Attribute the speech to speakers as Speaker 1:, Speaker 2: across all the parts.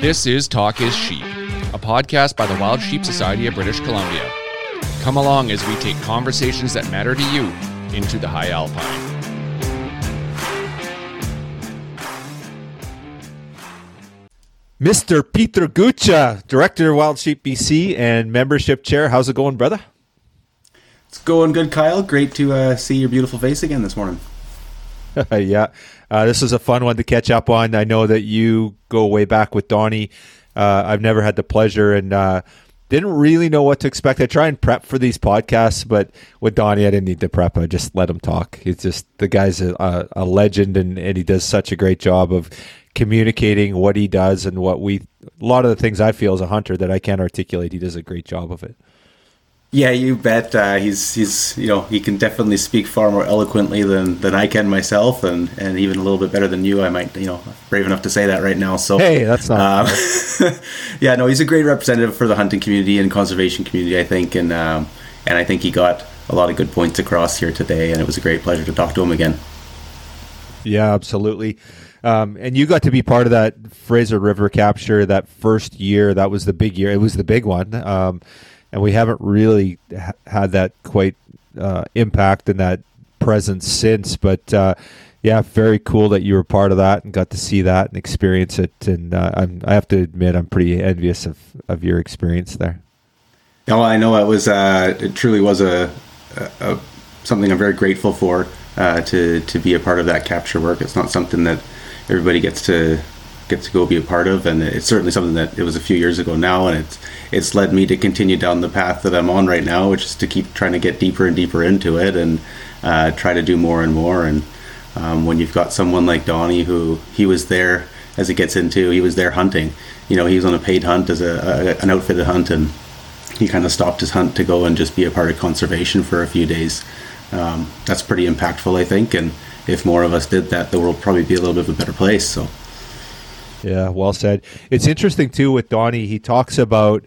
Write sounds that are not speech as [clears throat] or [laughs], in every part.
Speaker 1: This is Talk is Sheep, a podcast by the Wild Sheep Society of British Columbia. Come along as we take conversations that matter to you into the high alpine.
Speaker 2: Mr. Peter Gucha, Director of Wild Sheep BC and Membership Chair. How's it going, brother?
Speaker 3: It's going good, Kyle. Great to uh, see your beautiful face again this morning. [laughs]
Speaker 2: yeah, uh, this is a fun one to catch up on. I know that you go way back with Donnie. Uh, I've never had the pleasure and uh, didn't really know what to expect. I try and prep for these podcasts, but with Donnie, I didn't need to prep. I just let him talk. He's just the guy's a, a legend, and, and he does such a great job of communicating what he does and what we a lot of the things I feel as a hunter that I can't articulate. He does a great job of it.
Speaker 3: Yeah, you bet. Uh, he's he's you know he can definitely speak far more eloquently than, than I can myself, and, and even a little bit better than you. I might you know brave enough to say that right now. So
Speaker 2: hey, that's not.
Speaker 3: Um, [laughs] yeah, no, he's a great representative for the hunting community and conservation community, I think, and um, and I think he got a lot of good points across here today, and it was a great pleasure to talk to him again.
Speaker 2: Yeah, absolutely. Um, and you got to be part of that Fraser River capture that first year. That was the big year. It was the big one. Um, and we haven't really ha- had that quite uh, impact and that presence since. But uh, yeah, very cool that you were part of that and got to see that and experience it. And uh, I have to admit, I'm pretty envious of, of your experience there.
Speaker 3: Oh, I know it was. Uh, it truly was a, a, a, something I'm very grateful for uh, to to be a part of that capture work. It's not something that everybody gets to get to go be a part of, and it's certainly something that it was a few years ago now, and it's it's led me to continue down the path that I'm on right now, which is to keep trying to get deeper and deeper into it and uh, try to do more and more. And um, when you've got someone like Donnie, who he was there as it gets into, he was there hunting. You know, he was on a paid hunt as a, a an outfitted hunt, and he kind of stopped his hunt to go and just be a part of conservation for a few days. Um, that's pretty impactful, I think, and if more of us did that, the world probably be a little bit of a better place. So.
Speaker 2: Yeah, well said. It's interesting too with Donnie. He talks about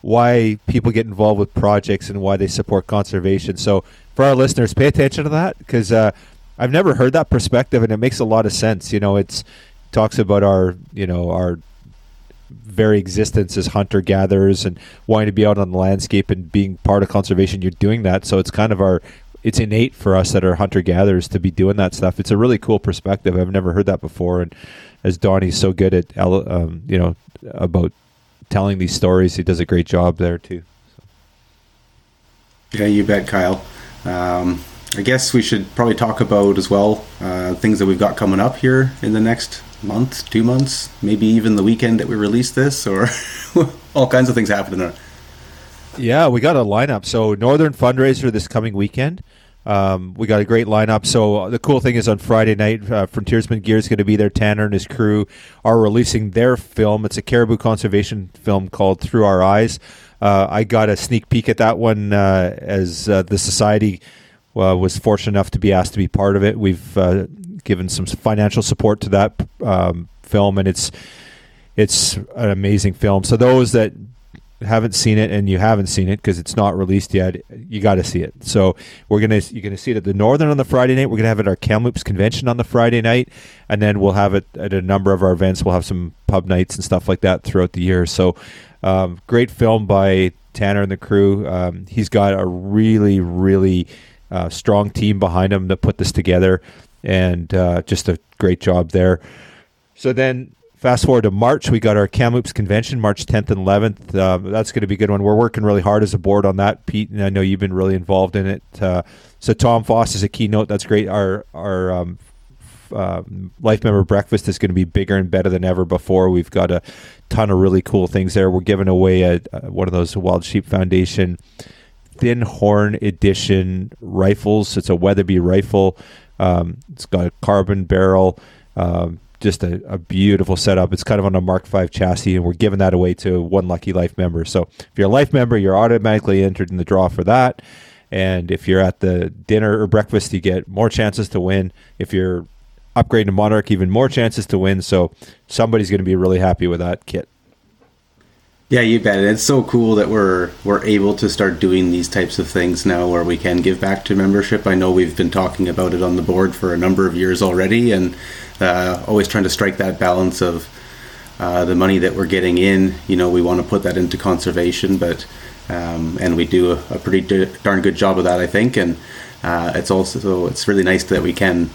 Speaker 2: why people get involved with projects and why they support conservation. So for our listeners, pay attention to that because uh, I've never heard that perspective, and it makes a lot of sense. You know, it's talks about our you know our very existence as hunter gatherers and wanting to be out on the landscape and being part of conservation. You're doing that, so it's kind of our it's innate for us that are hunter gatherers to be doing that stuff. It's a really cool perspective. I've never heard that before, and as Donnie's so good at um, you know about telling these stories, he does a great job there too.
Speaker 3: So. Yeah, you bet, Kyle. Um, I guess we should probably talk about as well uh, things that we've got coming up here in the next month, two months, maybe even the weekend that we release this, or [laughs] all kinds of things happening. there.
Speaker 2: Yeah, we got a lineup. So Northern fundraiser this coming weekend. Um, we got a great lineup. So the cool thing is on Friday night, uh, Frontiersman Gear is going to be there. Tanner and his crew are releasing their film. It's a caribou conservation film called Through Our Eyes. Uh, I got a sneak peek at that one uh, as uh, the society uh, was fortunate enough to be asked to be part of it. We've uh, given some financial support to that um, film, and it's it's an amazing film. So those that haven't seen it and you haven't seen it because it's not released yet, you got to see it. So we're gonna you're gonna see it at the Northern on the Friday night. We're gonna have it at our Kamloops convention on the Friday night, and then we'll have it at a number of our events. We'll have some pub nights and stuff like that throughout the year. So um, great film by Tanner and the crew. Um, he's got a really really uh, strong team behind him to put this together, and uh, just a great job there. So then Fast forward to March, we got our Kamloops convention, March 10th and 11th. Uh, that's going to be a good one. We're working really hard as a board on that, Pete, and I know you've been really involved in it. Uh, so Tom Foss is a keynote. That's great. Our our um, uh, life member breakfast is going to be bigger and better than ever before. We've got a ton of really cool things there. We're giving away a, a one of those Wild Sheep Foundation thin horn edition rifles. It's a Weatherby rifle. Um, it's got a carbon barrel. Um, just a, a, beautiful setup. It's kind of on a Mark V chassis, and we're giving that away to one lucky life member. So if you're a life member, you're automatically entered in the draw for that. And if you're at the dinner or breakfast, you get more chances to win. If you're upgrading to Monarch, even more chances to win. So somebody's going to be really happy with that kit.
Speaker 3: Yeah, you bet. It's so cool that we're we're able to start doing these types of things now, where we can give back to membership. I know we've been talking about it on the board for a number of years already, and uh, always trying to strike that balance of uh, the money that we're getting in, you know, we want to put that into conservation, but um, and we do a, a pretty d- darn good job of that, I think. And uh, it's also it's really nice that we can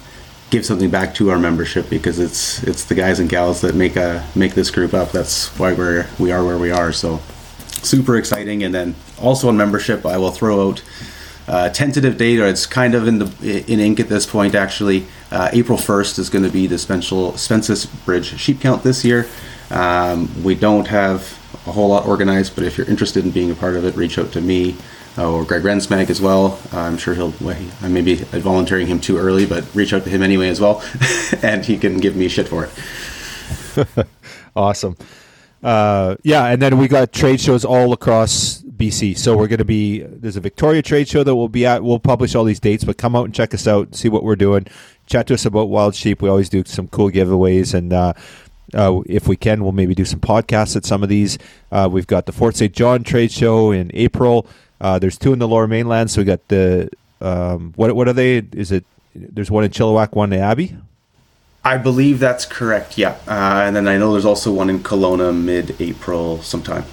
Speaker 3: give something back to our membership because it's it's the guys and gals that make a make this group up. That's why we're we are where we are. So super exciting. And then also on membership, I will throw out uh, tentative date, or it's kind of in the in ink at this point. Actually, uh, April first is going to be the Spencer Spences Bridge sheep count this year. Um, we don't have a whole lot organized, but if you're interested in being a part of it, reach out to me uh, or Greg Rensmag as well. Uh, I'm sure he'll. I may be volunteering him too early, but reach out to him anyway as well, [laughs] and he can give me shit for
Speaker 2: it. [laughs] awesome. Uh, yeah, and then we got trade shows all across BC. So we're going to be there's a Victoria trade show that we'll be at. We'll publish all these dates, but come out and check us out, see what we're doing. Chat to us about wild sheep. We always do some cool giveaways, and uh, uh, if we can, we'll maybe do some podcasts at some of these. Uh, we've got the Fort St. John trade show in April. Uh, there's two in the Lower Mainland. So we got the um, what what are they? Is it there's one in Chilliwack, one in Abbey.
Speaker 3: I believe that's correct. Yeah, uh, and then I know there's also one in Kelowna mid-April sometime.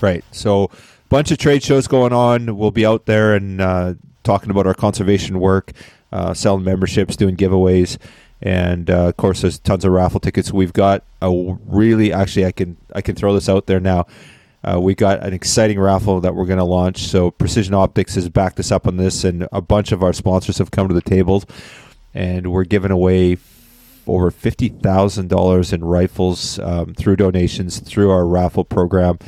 Speaker 2: Right. So, bunch of trade shows going on. We'll be out there and uh, talking about our conservation work, uh, selling memberships, doing giveaways, and uh, of course, there's tons of raffle tickets. We've got a really actually, I can I can throw this out there now. Uh, we got an exciting raffle that we're going to launch. So Precision Optics has backed us up on this, and a bunch of our sponsors have come to the tables, and we're giving away over fifty thousand dollars in rifles um, through donations through our raffle program.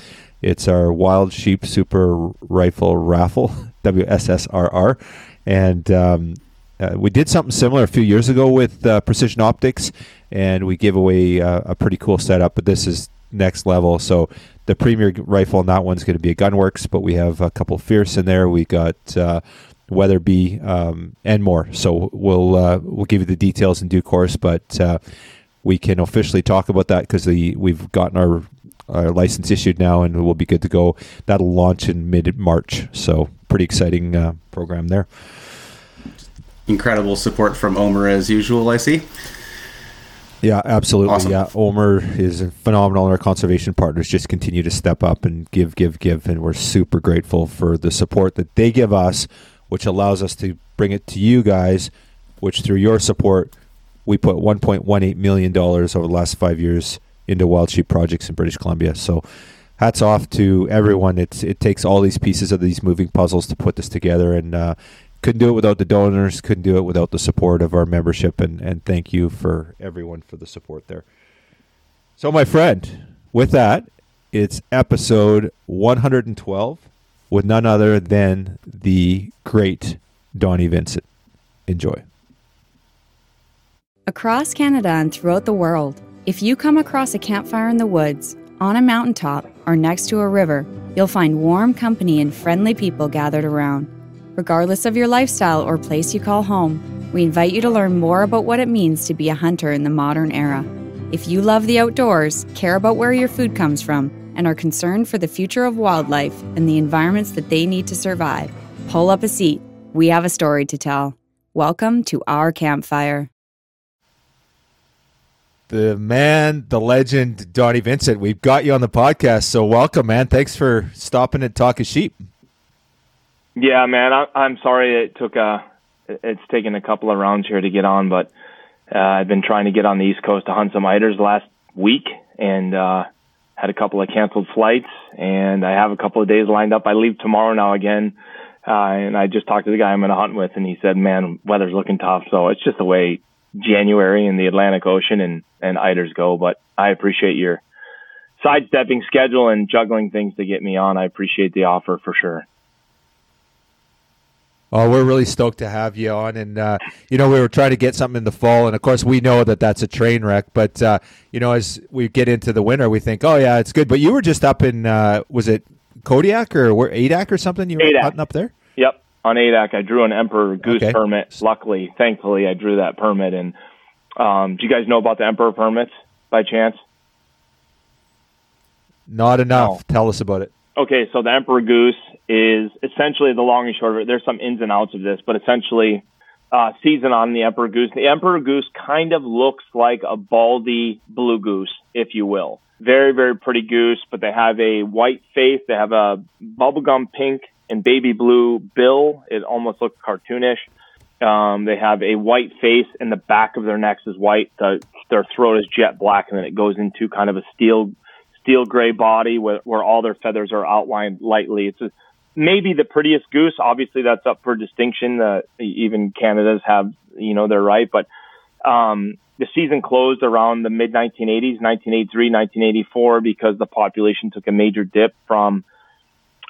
Speaker 2: It's our Wild Sheep Super Rifle Raffle, [laughs] WSSRR. And um, uh, we did something similar a few years ago with uh, Precision Optics, and we gave away uh, a pretty cool setup, but this is next level. So the premier rifle on that one's going to be a Gunworks, but we have a couple Fierce in there. We got uh, Weatherby um, and more. So we'll uh, we'll give you the details in due course, but uh, we can officially talk about that because we've gotten our our license issued now, and we'll be good to go. That'll launch in mid March. So pretty exciting uh, program there.
Speaker 3: Incredible support from Omer as usual. I see.
Speaker 2: Yeah, absolutely. Awesome. Yeah, Omer is phenomenal, and our conservation partners just continue to step up and give, give, give, and we're super grateful for the support that they give us, which allows us to bring it to you guys, which through your support, we put 1.18 million dollars over the last five years into wild sheep projects in British Columbia. So hats off to everyone. It's it takes all these pieces of these moving puzzles to put this together, and uh, couldn't do it without the donors. Couldn't do it without the support of our membership, and and thank you for everyone for the support there. So, my friend, with that, it's episode 112 with none other than the great Donnie Vincent. Enjoy.
Speaker 4: Across Canada and throughout the world. If you come across a campfire in the woods, on a mountaintop, or next to a river, you'll find warm company and friendly people gathered around. Regardless of your lifestyle or place you call home, we invite you to learn more about what it means to be a hunter in the modern era. If you love the outdoors, care about where your food comes from, and are concerned for the future of wildlife and the environments that they need to survive, pull up a seat. We have a story to tell. Welcome to our campfire
Speaker 2: the man, the legend, Donnie Vincent. We've got you on the podcast, so welcome, man. Thanks for stopping and talking sheep.
Speaker 5: Yeah, man. I, I'm sorry it took a. It's taken a couple of rounds here to get on, but uh, I've been trying to get on the East Coast to hunt some eiders last week, and uh, had a couple of canceled flights, and I have a couple of days lined up. I leave tomorrow now again. Uh, and I just talked to the guy I'm going to hunt with, and he said, "Man, weather's looking tough." So it's just the way January in the Atlantic Ocean and, and eiders go. But I appreciate your sidestepping schedule and juggling things to get me on. I appreciate the offer for sure.
Speaker 2: Oh, we're really stoked to have you on, and uh, you know we were trying to get something in the fall, and of course we know that that's a train wreck. But uh, you know, as we get into the winter, we think, oh yeah, it's good. But you were just up in uh, was it Kodiak or where Adak or something? You were Adak. hunting up there?
Speaker 5: Yep, on Adak, I drew an Emperor Goose okay. permit. Luckily, thankfully, I drew that permit. And um, do you guys know about the Emperor permits by chance?
Speaker 2: Not enough. No. Tell us about it.
Speaker 5: Okay, so the Emperor Goose is essentially the long and short of it. There's some ins and outs of this, but essentially, uh, season on the emperor goose. The emperor goose kind of looks like a baldy blue goose, if you will. Very, very pretty goose, but they have a white face. They have a bubblegum pink and baby blue bill. It almost looks cartoonish. Um, they have a white face, and the back of their necks is white. The, their throat is jet black, and then it goes into kind of a steel steel gray body where, where all their feathers are outlined lightly. It's a, maybe the prettiest goose. Obviously, that's up for distinction. Uh, even Canada's have you know their right, but um, the season closed around the mid 1980s, 1983, 1984, because the population took a major dip from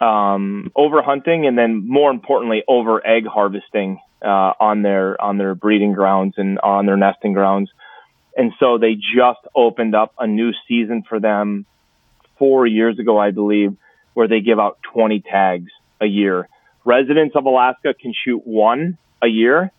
Speaker 5: um, over hunting and then more importantly over egg harvesting uh, on their on their breeding grounds and on their nesting grounds. And so they just opened up a new season for them four years ago, I believe, where they give out 20 tags a year. Residents of Alaska can shoot one a year,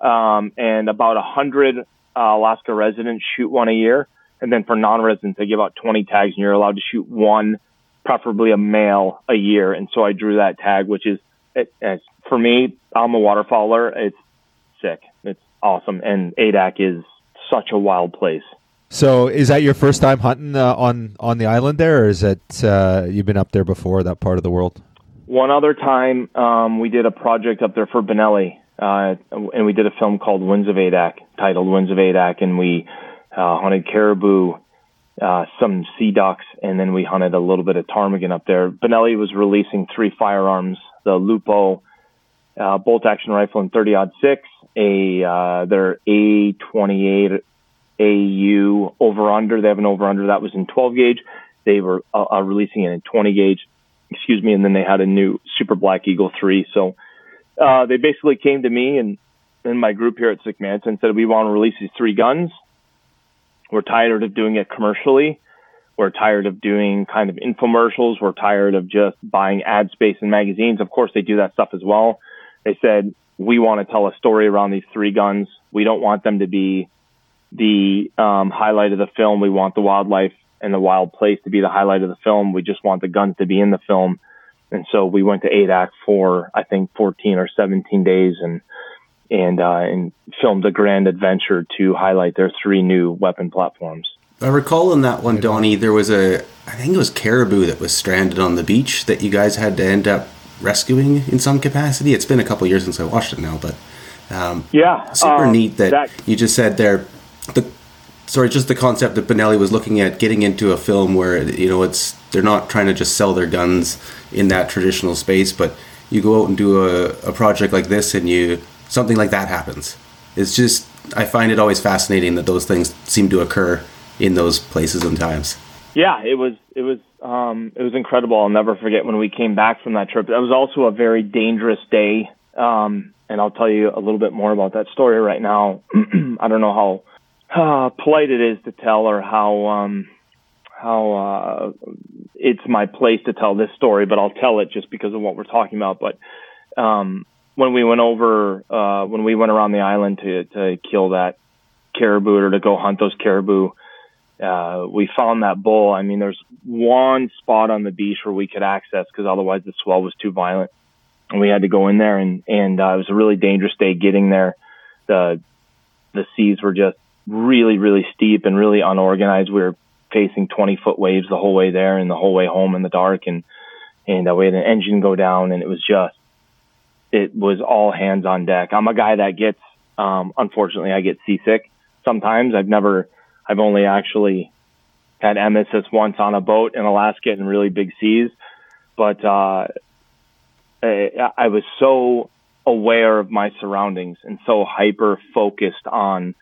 Speaker 5: um, and about 100 uh, Alaska residents shoot one a year. And then for non-residents, they give out 20 tags, and you're allowed to shoot one, preferably a male, a year. And so I drew that tag, which is it, it's, for me. I'm a waterfowler. It's sick. It's awesome, and Adak is such a wild place.
Speaker 2: So, is that your first time hunting uh, on on the island there, or is it uh, you've been up there before that part of the world?
Speaker 5: One other time, um, we did a project up there for Benelli, uh, and we did a film called Winds of Adak, titled Winds of Adak, and we uh, hunted caribou, uh, some sea ducks, and then we hunted a little bit of ptarmigan up there. Benelli was releasing three firearms: the Lupo uh, bolt action rifle and 30 six, a uh, their A28 AU over under. They have an over under that was in 12 gauge. They were uh, uh, releasing it in 20 gauge, excuse me, and then they had a new Super Black Eagle 3. So uh, they basically came to me and, and my group here at Sick Manta and said, We want to release these three guns. We're tired of doing it commercially. We're tired of doing kind of infomercials. We're tired of just buying ad space in magazines. Of course, they do that stuff as well. They said, We want to tell a story around these three guns. We don't want them to be the um, highlight of the film. We want the wildlife and the wild place to be the highlight of the film. We just want the guns to be in the film. And so we went to Adak for I think 14 or 17 days and and uh, and filmed a grand adventure to highlight their three new weapon platforms.
Speaker 3: I recall in that one, Donnie, there was a I think it was caribou that was stranded on the beach that you guys had to end up rescuing in some capacity. It's been a couple years since I watched it now, but um,
Speaker 5: yeah,
Speaker 3: super
Speaker 5: um,
Speaker 3: neat that, that, you just said there the sorry, just the concept that Benelli was looking at getting into a film where you know it's they're not trying to just sell their guns in that traditional space, but you go out and do a, a project like this and you something like that happens. It's just I find it always fascinating that those things seem to occur in those places and times.
Speaker 5: Yeah, it was it was um, it was incredible. I'll never forget when we came back from that trip. That was also a very dangerous day, um, and I'll tell you a little bit more about that story right now. [clears throat] I don't know how uh, polite it is to tell or how um, how uh, it's my place to tell this story, but I'll tell it just because of what we're talking about. But um, when we went over, uh, when we went around the island to to kill that caribou or to go hunt those caribou, uh, we found that bull. I mean, there's one spot on the beach where we could access because otherwise the swell was too violent, and we had to go in there. and And uh, it was a really dangerous day getting there. The the seas were just really, really steep and really unorganized. We were facing 20 foot waves the whole way there and the whole way home in the dark. And, and uh, we had an engine go down and it was just, it was all hands on deck. I'm a guy that gets, um, unfortunately, I get seasick sometimes. I've never, I've only actually had emesis once on a boat in Alaska in really big seas. But, uh, I, I was so aware of my surroundings and so hyper focused on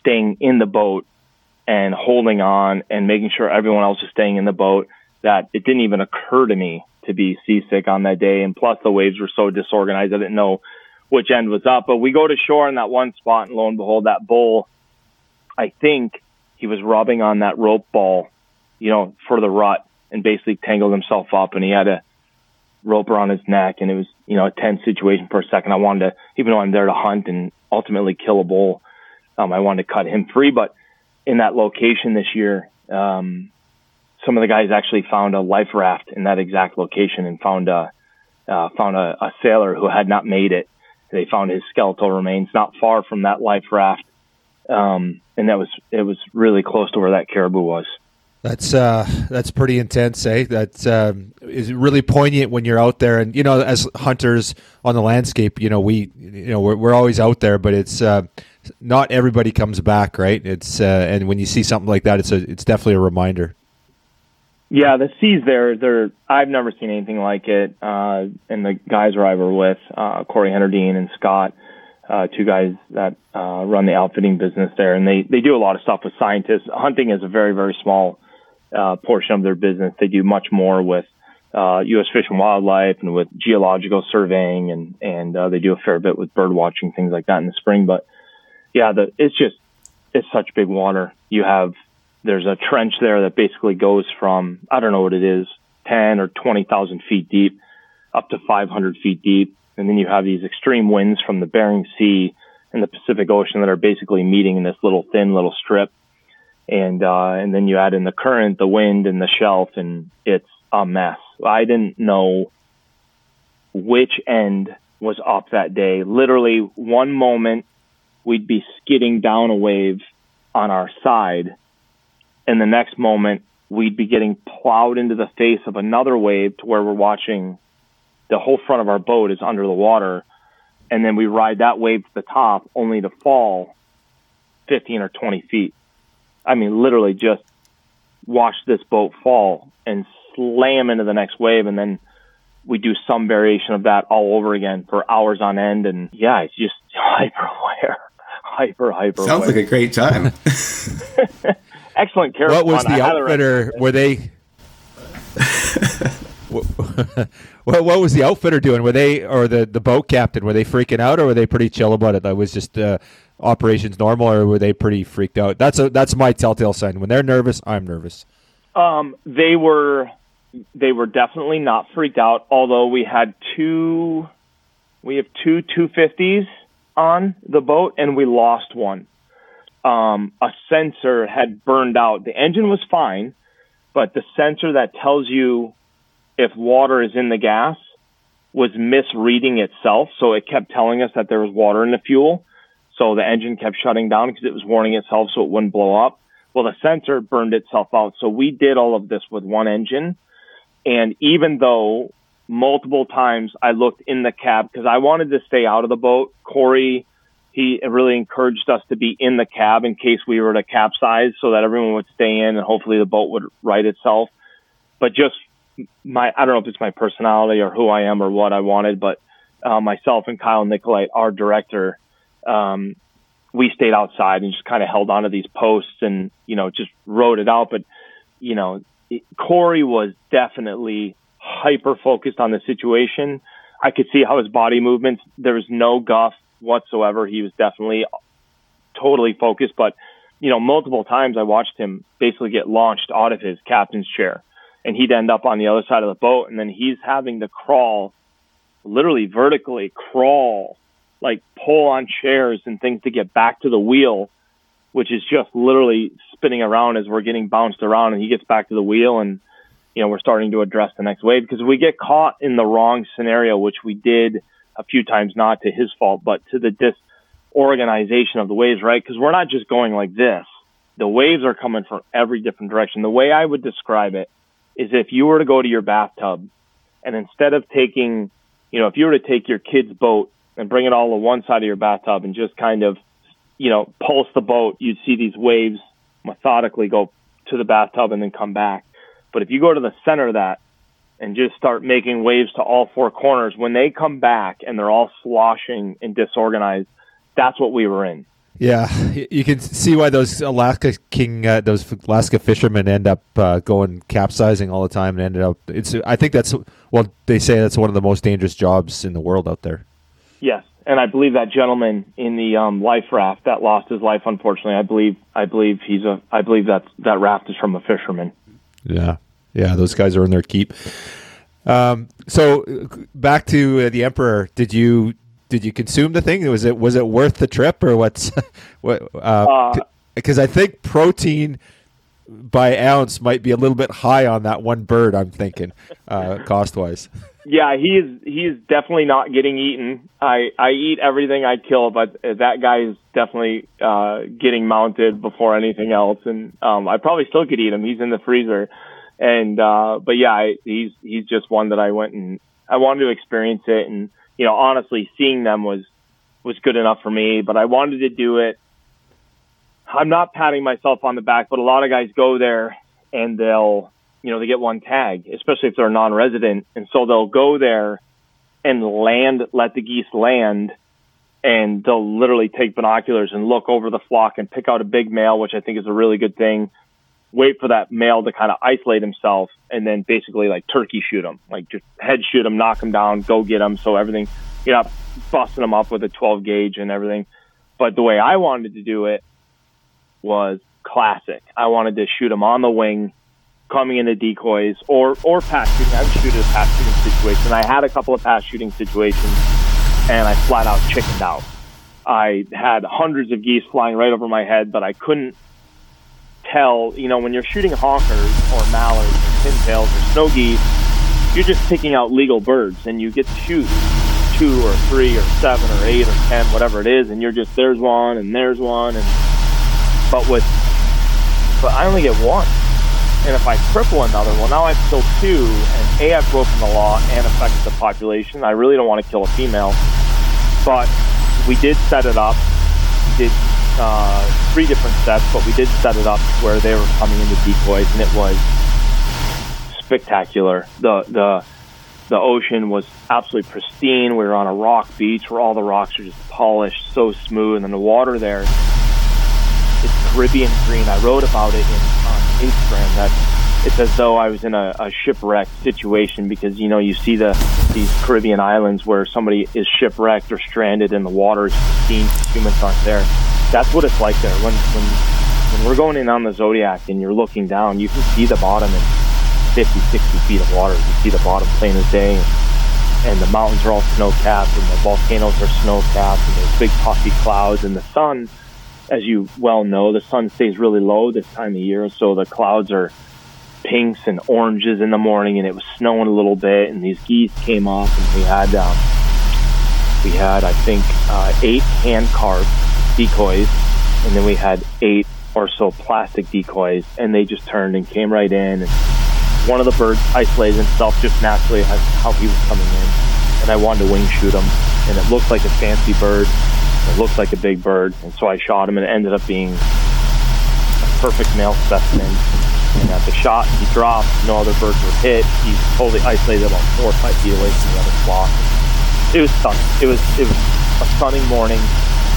Speaker 5: staying in the boat and holding on and making sure everyone else is staying in the boat that it didn't even occur to me to be seasick on that day. And plus the waves were so disorganized, I didn't know which end was up. But we go to shore in that one spot, and lo and behold, that bull, I think he was rubbing on that rope ball, you know, for the rut and basically tangled himself up. And he had a rope around his neck, and it was, you know, a tense situation for a second. I wanted to, even though I'm there to hunt and ultimately kill a bull, um, I wanted to cut him free, but in that location this year, um, some of the guys actually found a life raft in that exact location and found a uh, found a, a, sailor who had not made it, they found his skeletal remains not far from that life raft, um, and that was it was really close to where that caribou was.
Speaker 2: That's uh, that's pretty intense, eh? That um, is really poignant when you're out there, and you know, as hunters on the landscape, you know, we, you know, we're, we're always out there, but it's uh, not everybody comes back, right? It's uh, and when you see something like that, it's a, it's definitely a reminder.
Speaker 5: Yeah, the seas there, they're I've never seen anything like it. Uh, and the guys where I were with, uh, Corey Hennerdine and Scott, uh, two guys that uh, run the outfitting business there, and they they do a lot of stuff with scientists. Hunting is a very very small uh, portion of their business. They do much more with uh, U.S. Fish and Wildlife and with geological surveying, and and uh, they do a fair bit with bird watching things like that in the spring. But yeah, the it's just it's such big water. You have there's a trench there that basically goes from I don't know what it is, ten or twenty thousand feet deep, up to 500 feet deep, and then you have these extreme winds from the Bering Sea and the Pacific Ocean that are basically meeting in this little thin little strip and uh, and then you add in the current, the wind, and the shelf, and it's a mess. I didn't know which end was up that day. Literally, one moment we'd be skidding down a wave on our side, and the next moment we'd be getting plowed into the face of another wave to where we're watching the whole front of our boat is under the water, and then we ride that wave to the top, only to fall 15 or 20 feet I mean, literally just watch this boat fall and slam into the next wave, and then we do some variation of that all over again for hours on end. And yeah, it's just [laughs] hyper aware, hyper hyper.
Speaker 3: Sounds like a great time. [laughs]
Speaker 5: Excellent character.
Speaker 2: What was the outfitter? Were they? [laughs] what, what was the outfitter doing? Were they or the, the boat captain? Were they freaking out, or were they pretty chill about it? That was just uh, operations normal, or were they pretty freaked out? That's a that's my telltale sign. When they're nervous, I'm nervous.
Speaker 5: Um, they were they were definitely not freaked out. Although we had two, we have two 250s on the boat, and we lost one. Um, a sensor had burned out. The engine was fine, but the sensor that tells you if water is in the gas was misreading itself. So it kept telling us that there was water in the fuel. So the engine kept shutting down because it was warning itself so it wouldn't blow up. Well, the sensor burned itself out. So we did all of this with one engine. And even though multiple times I looked in the cab because I wanted to stay out of the boat, Corey, he really encouraged us to be in the cab in case we were to capsize so that everyone would stay in and hopefully the boat would right itself. But just my, I don't know if it's my personality or who I am or what I wanted, but uh, myself and Kyle Nicolite, our director, um, we stayed outside and just kind of held onto these posts and you know just rode it out. But you know, Corey was definitely hyper focused on the situation. I could see how his body movements. There was no guff whatsoever. He was definitely totally focused. But you know, multiple times I watched him basically get launched out of his captain's chair, and he'd end up on the other side of the boat, and then he's having to crawl, literally vertically crawl like pull on chairs and things to get back to the wheel, which is just literally spinning around as we're getting bounced around. And he gets back to the wheel, and you know we're starting to address the next wave because we get caught in the wrong scenario, which we did a few times, not to his fault, but to the disorganization of the waves, right? Because we're not just going like this. The waves are coming from every different direction. The way I would describe it is if you were to go to your bathtub and instead of taking, you know, if you were to take your kid's boat and bring it all to one side of your bathtub and just kind of, you know, pulse the boat, you'd see these waves methodically go to the bathtub and then come back. But if you go to the center of that and just start making waves to all four corners, when they come back and they're all sloshing and disorganized, that's what we were in.
Speaker 2: Yeah, you can see why those Alaska King, uh, those Alaska fishermen end up uh, going capsizing all the time and ended up. It's. I think that's well, they say that's one of the most dangerous jobs in the world out there.
Speaker 5: Yes, and I believe that gentleman in the um, life raft that lost his life, unfortunately, I believe I believe he's a I believe that that raft is from a fisherman.
Speaker 2: Yeah, yeah, those guys are in their keep. Um, so back to uh, the emperor. Did you did you consume the thing? Was it was it worth the trip or what's [laughs] what? Because uh, uh, I think protein by ounce might be a little bit high on that one bird. I'm thinking uh, [laughs] cost wise.
Speaker 5: yeah, he is. He is definitely not getting eaten. I I eat everything I kill, but that guy is definitely uh, getting mounted before anything else. And um, I probably still could eat him. He's in the freezer. And uh, but yeah, I, he's he's just one that I went and I wanted to experience it. And you know, honestly, seeing them was was good enough for me. But I wanted to do it. I'm not patting myself on the back, but a lot of guys go there and they'll you know, they get one tag, especially if they're non-resident. And so they'll go there and land, let the geese land, and they'll literally take binoculars and look over the flock and pick out a big male, which I think is a really good thing. Wait for that male to kind of isolate himself and then basically like turkey shoot him, like just head shoot him, knock him down, go get him. So everything, you know, busting him up with a 12 gauge and everything. But the way I wanted to do it was classic. I wanted to shoot him on the wing coming into decoys or or pass shooting. I would shoot a pass shooting situation. I had a couple of pass shooting situations, and I flat out chickened out. I had hundreds of geese flying right over my head, but I couldn't tell. You know, when you're shooting hawkers or mallards or pintails or snow geese, you're just picking out legal birds, and you get to shoot two or three or seven or eight or ten, whatever it is, and you're just there's one and there's one, and but with but I only get one and if I cripple another, well, now I've killed two, and A, I've broken the law and affected the population. I really don't want to kill a female. But we did set it up. We did uh, three different sets, but we did set it up where they were coming into decoys, and it was spectacular. The the the ocean was absolutely pristine. We were on a rock beach where all the rocks are just polished, so smooth, and the water there is Caribbean green. I wrote about it in on Instagram that it's as though I was in a, a shipwreck situation because you know you see the these Caribbean islands where somebody is shipwrecked or stranded in the water is pristine, humans aren't there. That's what it's like there. When when when we're going in on the Zodiac and you're looking down, you can see the bottom in 50, 60 feet of water. You see the bottom plain as day, and, the mountains are all snow capped, and the volcanoes are snow capped, and there's big puffy clouds, and the sun as you well know, the sun stays really low this time of year, so the clouds are pinks and oranges in the morning, and it was snowing a little bit, and these geese came off, and we had um, we had I think uh, eight hand carved decoys, and then we had eight or so plastic decoys, and they just turned and came right in, and one of the birds isolated himself just naturally as how he was coming in, and I wanted to wing shoot him, and it looked like a fancy bird it looked like a big bird, and so I shot him, and it ended up being a perfect male specimen. And at the shot, he dropped. No other birds were hit. He's totally isolated about four or five feet away from the other flock. It was stunning. It was it was a stunning morning.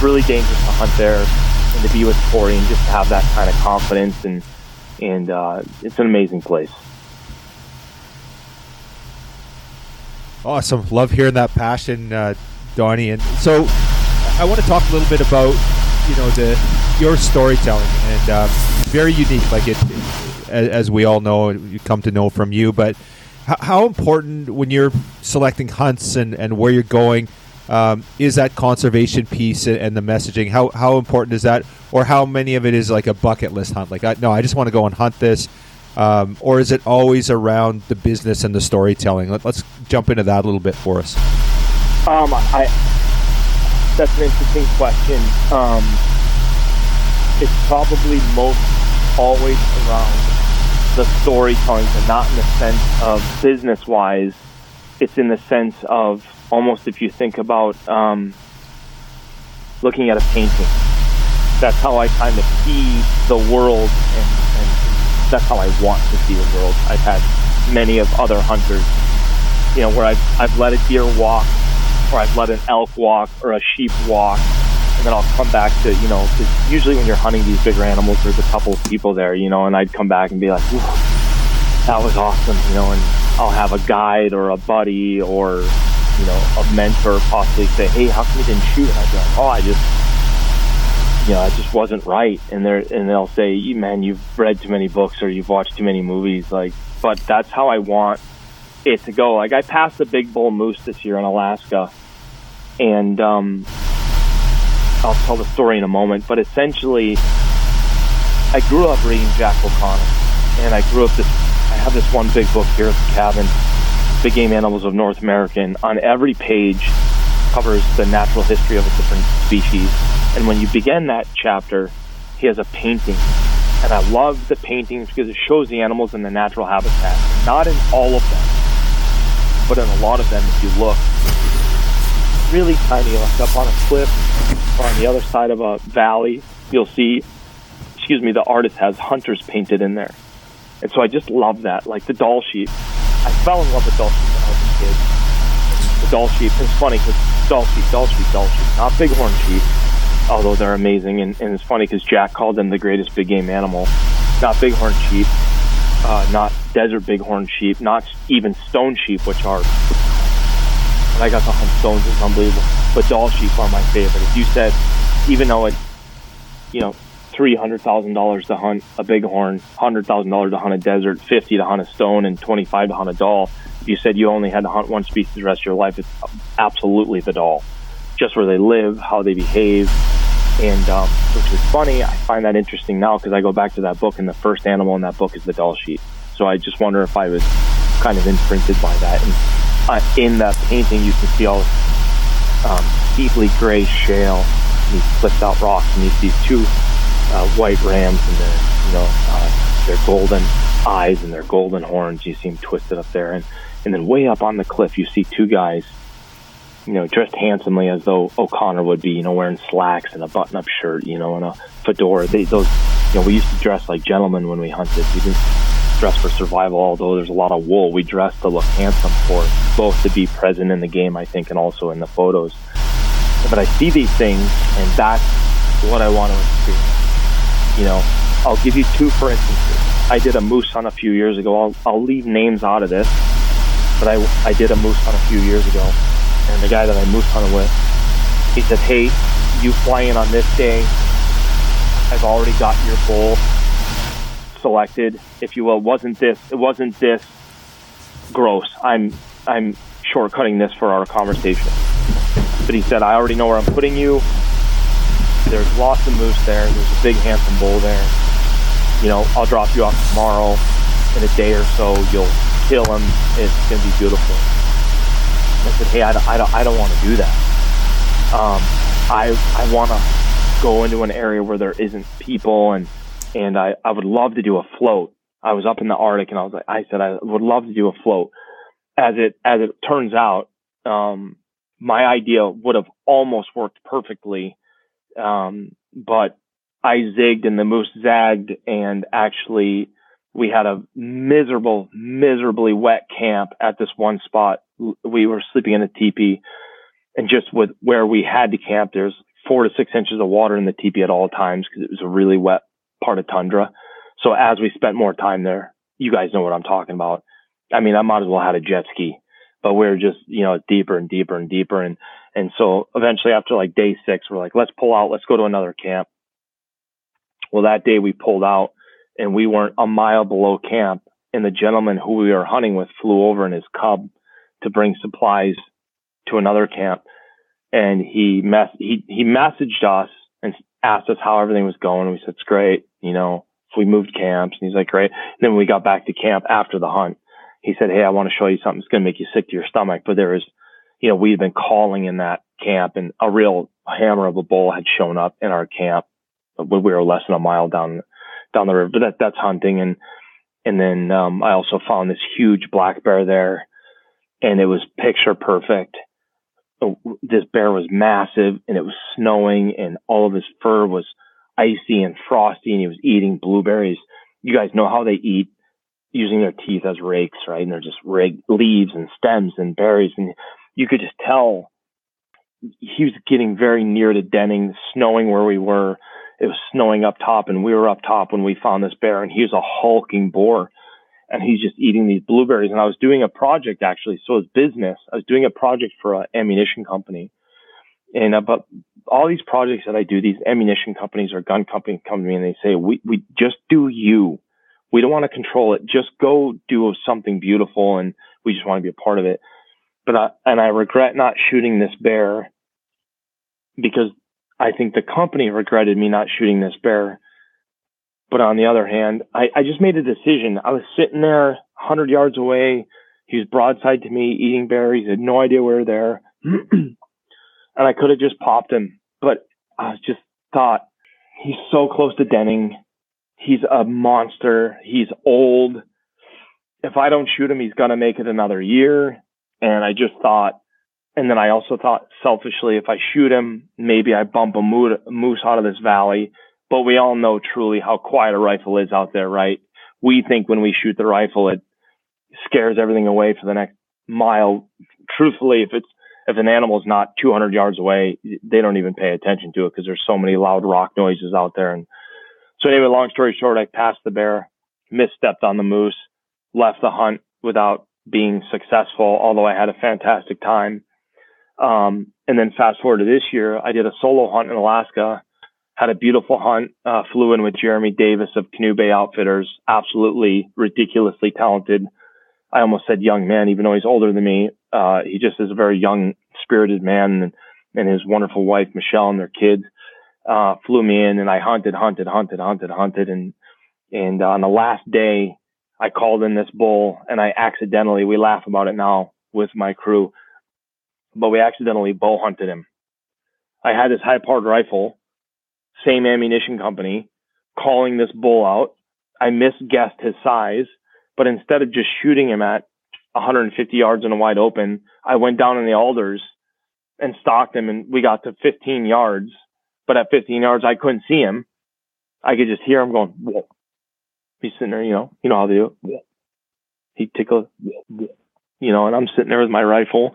Speaker 5: Really dangerous to hunt there, and to be with Corey and just to have that kind of confidence and and uh, it's an amazing place.
Speaker 2: Awesome. Love hearing that passion, uh, Donnie. And so I want to talk a little bit about you know the your storytelling and um, very unique, like it, as, as, we all know, you come to know from you. But how, how important when you're selecting hunts and, and where you're going um, is that conservation piece and the messaging? How how important is that, or how many of it is like a bucket list hunt? Like, I, no, I just want to go and hunt this. Um, or is it always around the business and the storytelling? Let, us jump into that a little bit for us.
Speaker 5: Um, I that's an interesting question. Um, it's probably most always around the storytelling, but not in the sense of business wise. It's in the sense of almost if you think about um, looking at a painting. That's how I kind of see the world, and, and that's how I want to see the world. I've had many of other hunters, you know, where I've, I've let a deer walk or I've let an elk walk or a sheep walk, and then I'll come back to you know because usually when you're hunting these bigger animals, there's a couple of people there, you know, and I'd come back and be like, that was awesome, you know, and I'll have a guide or a buddy or you know a mentor possibly say, hey, how come you didn't shoot? And I'd be like, oh, I just you know, I just wasn't right. And they're and they'll say, man, you've read too many books or you've watched too many movies. Like, but that's how I want it to go. Like I passed the big bull moose this year in Alaska, and um, I'll tell the story in a moment. But essentially, I grew up reading Jack O'Connor, and I grew up this. I have this one big book here at the cabin, big game animals of North America. And on every page covers the natural history of a different species. And when you begin that chapter, he has a painting. And I love the paintings because it shows the animals in the natural habitat. Not in all of them, but in a lot of them, if you look, really tiny, like up on a cliff or on the other side of a valley, you'll see, excuse me, the artist has hunters painted in there. And so I just love that. Like the Dall sheep. I fell in love with sheep when I was a kid. The Dall sheep. It's funny because Dall sheep, Dall sheep, Dall sheep. Not bighorn sheep, although they're amazing. And, and it's funny because Jack called them the greatest big game animal. Not bighorn sheep, uh, not desert bighorn sheep, not even stone sheep, which are. And I got to hunt stones, it's unbelievable. But Dall sheep are my favorite. If you said, even though it, you know, three hundred thousand dollars to hunt a bighorn, hundred thousand dollars to hunt a desert, fifty to hunt a stone, and twenty five to hunt a Dall. If you said you only had to hunt one species the rest of your life, it's absolutely the Dall. Just where they live, how they behave, and um, which is funny. I find that interesting now because I go back to that book, and the first animal in that book is the Dall sheep. So I just wonder if I was kind of imprinted by that. And uh, in that painting, you can see all um, deeply gray shale, these flipped out rocks, and you see two uh, white rams and their, you know, uh, their golden eyes and their golden horns. You see them twisted up there, and and then way up on the cliff, you see two guys, you know, dressed handsomely as though O'Connor would be, you know, wearing slacks and a button-up shirt, you know, and a fedora. They, those, you know, we used to dress like gentlemen when we hunted. We didn't dress for survival, although there's a lot of wool. We dress to look handsome for both to be present in the game, I think, and also in the photos. But I see these things, and that's what I want to experience you know, I'll give you two for instance. I did a moose hunt a few years ago. I'll, I'll leave names out of this, but I, I did a moose hunt a few years ago, and the guy that I moose hunted with, he said, "Hey, you fly in on this day. I've already got your bull selected, if you will. It wasn't this? It wasn't this gross. I'm I'm shortcutting this for our conversation." But he said, "I already know where I'm putting you. There's lots of moose there. There's a big handsome bull there. You know, I'll drop you off tomorrow. In a day or so, you'll kill him. It's going to be beautiful. I said, hey, I I don't, I don't want to do that. Um, I, I want to go into an area where there isn't people and, and I, I would love to do a float. I was up in the Arctic and I was like, I said, I would love to do a float. As it, as it turns out, um, my idea would have almost worked perfectly um, but I zigged and the moose zagged, and actually we had a miserable, miserably wet camp at this one spot. We were sleeping in a teepee, and just with where we had to camp, there's four to six inches of water in the teepee at all times because it was a really wet part of tundra. So as we spent more time there, you guys know what I'm talking about. I mean, I might as well had a jet ski, but we are just, you know, deeper and deeper and deeper. And and so eventually after like day six, we're like, let's pull out, let's go to another camp. Well, that day we pulled out and we weren't a mile below camp. And the gentleman who we were hunting with flew over in his cub to bring supplies to another camp. And he mess he he messaged us and asked us how everything was going. We said it's great, you know. So we moved camps, and he's like, great. And then we got back to camp after the hunt, he said, hey, I want to show you something It's going to make you sick to your stomach. But there was you know, we had been calling in that camp and a real hammer of a bull had shown up in our camp when we were less than a mile down, down the river. But that, that's hunting. And, and then, um, I also found this huge black bear there and it was picture perfect. Oh, this bear was massive and it was snowing and all of his fur was icy and frosty and he was eating blueberries. You guys know how they eat using their teeth as rakes, right? And they're just rake leaves and stems and berries. And you could just tell he was getting very near to denning, snowing where we were. It was snowing up top, and we were up top when we found this bear, and he was a hulking boar, and he's just eating these blueberries. And I was doing a project actually, so it's business. I was doing a project for an ammunition company, and uh, about all these projects that I do, these ammunition companies or gun companies come to me and they say, "We we just do you. We don't want to control it. Just go do something beautiful, and we just want to be a part of it." But I, and I regret not shooting this bear because I think the company regretted me not shooting this bear. But on the other hand, I, I just made a decision. I was sitting there 100 yards away, He was broadside to me, eating berries. Had no idea we were there, [clears throat] and I could have just popped him, but I just thought he's so close to denning. He's a monster. He's old. If I don't shoot him, he's gonna make it another year. And I just thought, and then I also thought selfishly, if I shoot him, maybe I bump a moose out of this valley. But we all know truly how quiet a rifle is out there, right? We think when we shoot the rifle, it scares everything away for the next mile. Truthfully, if it's if an animal is not 200 yards away, they don't even pay attention to it because there's so many loud rock noises out there. And so anyway, long story short, I passed the bear, misstepped on the moose, left the hunt without being successful, although I had a fantastic time. Um, and then fast forward to this year, I did a solo hunt in Alaska, had a beautiful hunt, uh, flew in with Jeremy Davis of Canoe Bay Outfitters, absolutely ridiculously talented. I almost said young man, even though he's older than me. Uh, he just is a very young, spirited man, and, and his wonderful wife Michelle and their kids uh, flew me in, and I hunted, hunted, hunted, hunted, hunted, and and uh, on the last day, I called in this bull, and I accidentally, we laugh about it now with my crew, but we accidentally bow hunted him. I had this high powered rifle, same ammunition company, calling this bull out. I misguessed his size, but instead of just shooting him at 150 yards in a wide open, I went down in the alders and stalked him, and we got to 15 yards. But at 15 yards, I couldn't see him. I could just hear him going. Whoa. He's sitting there, you know, you know how they do. He tickles, you know, and I'm sitting there with my rifle,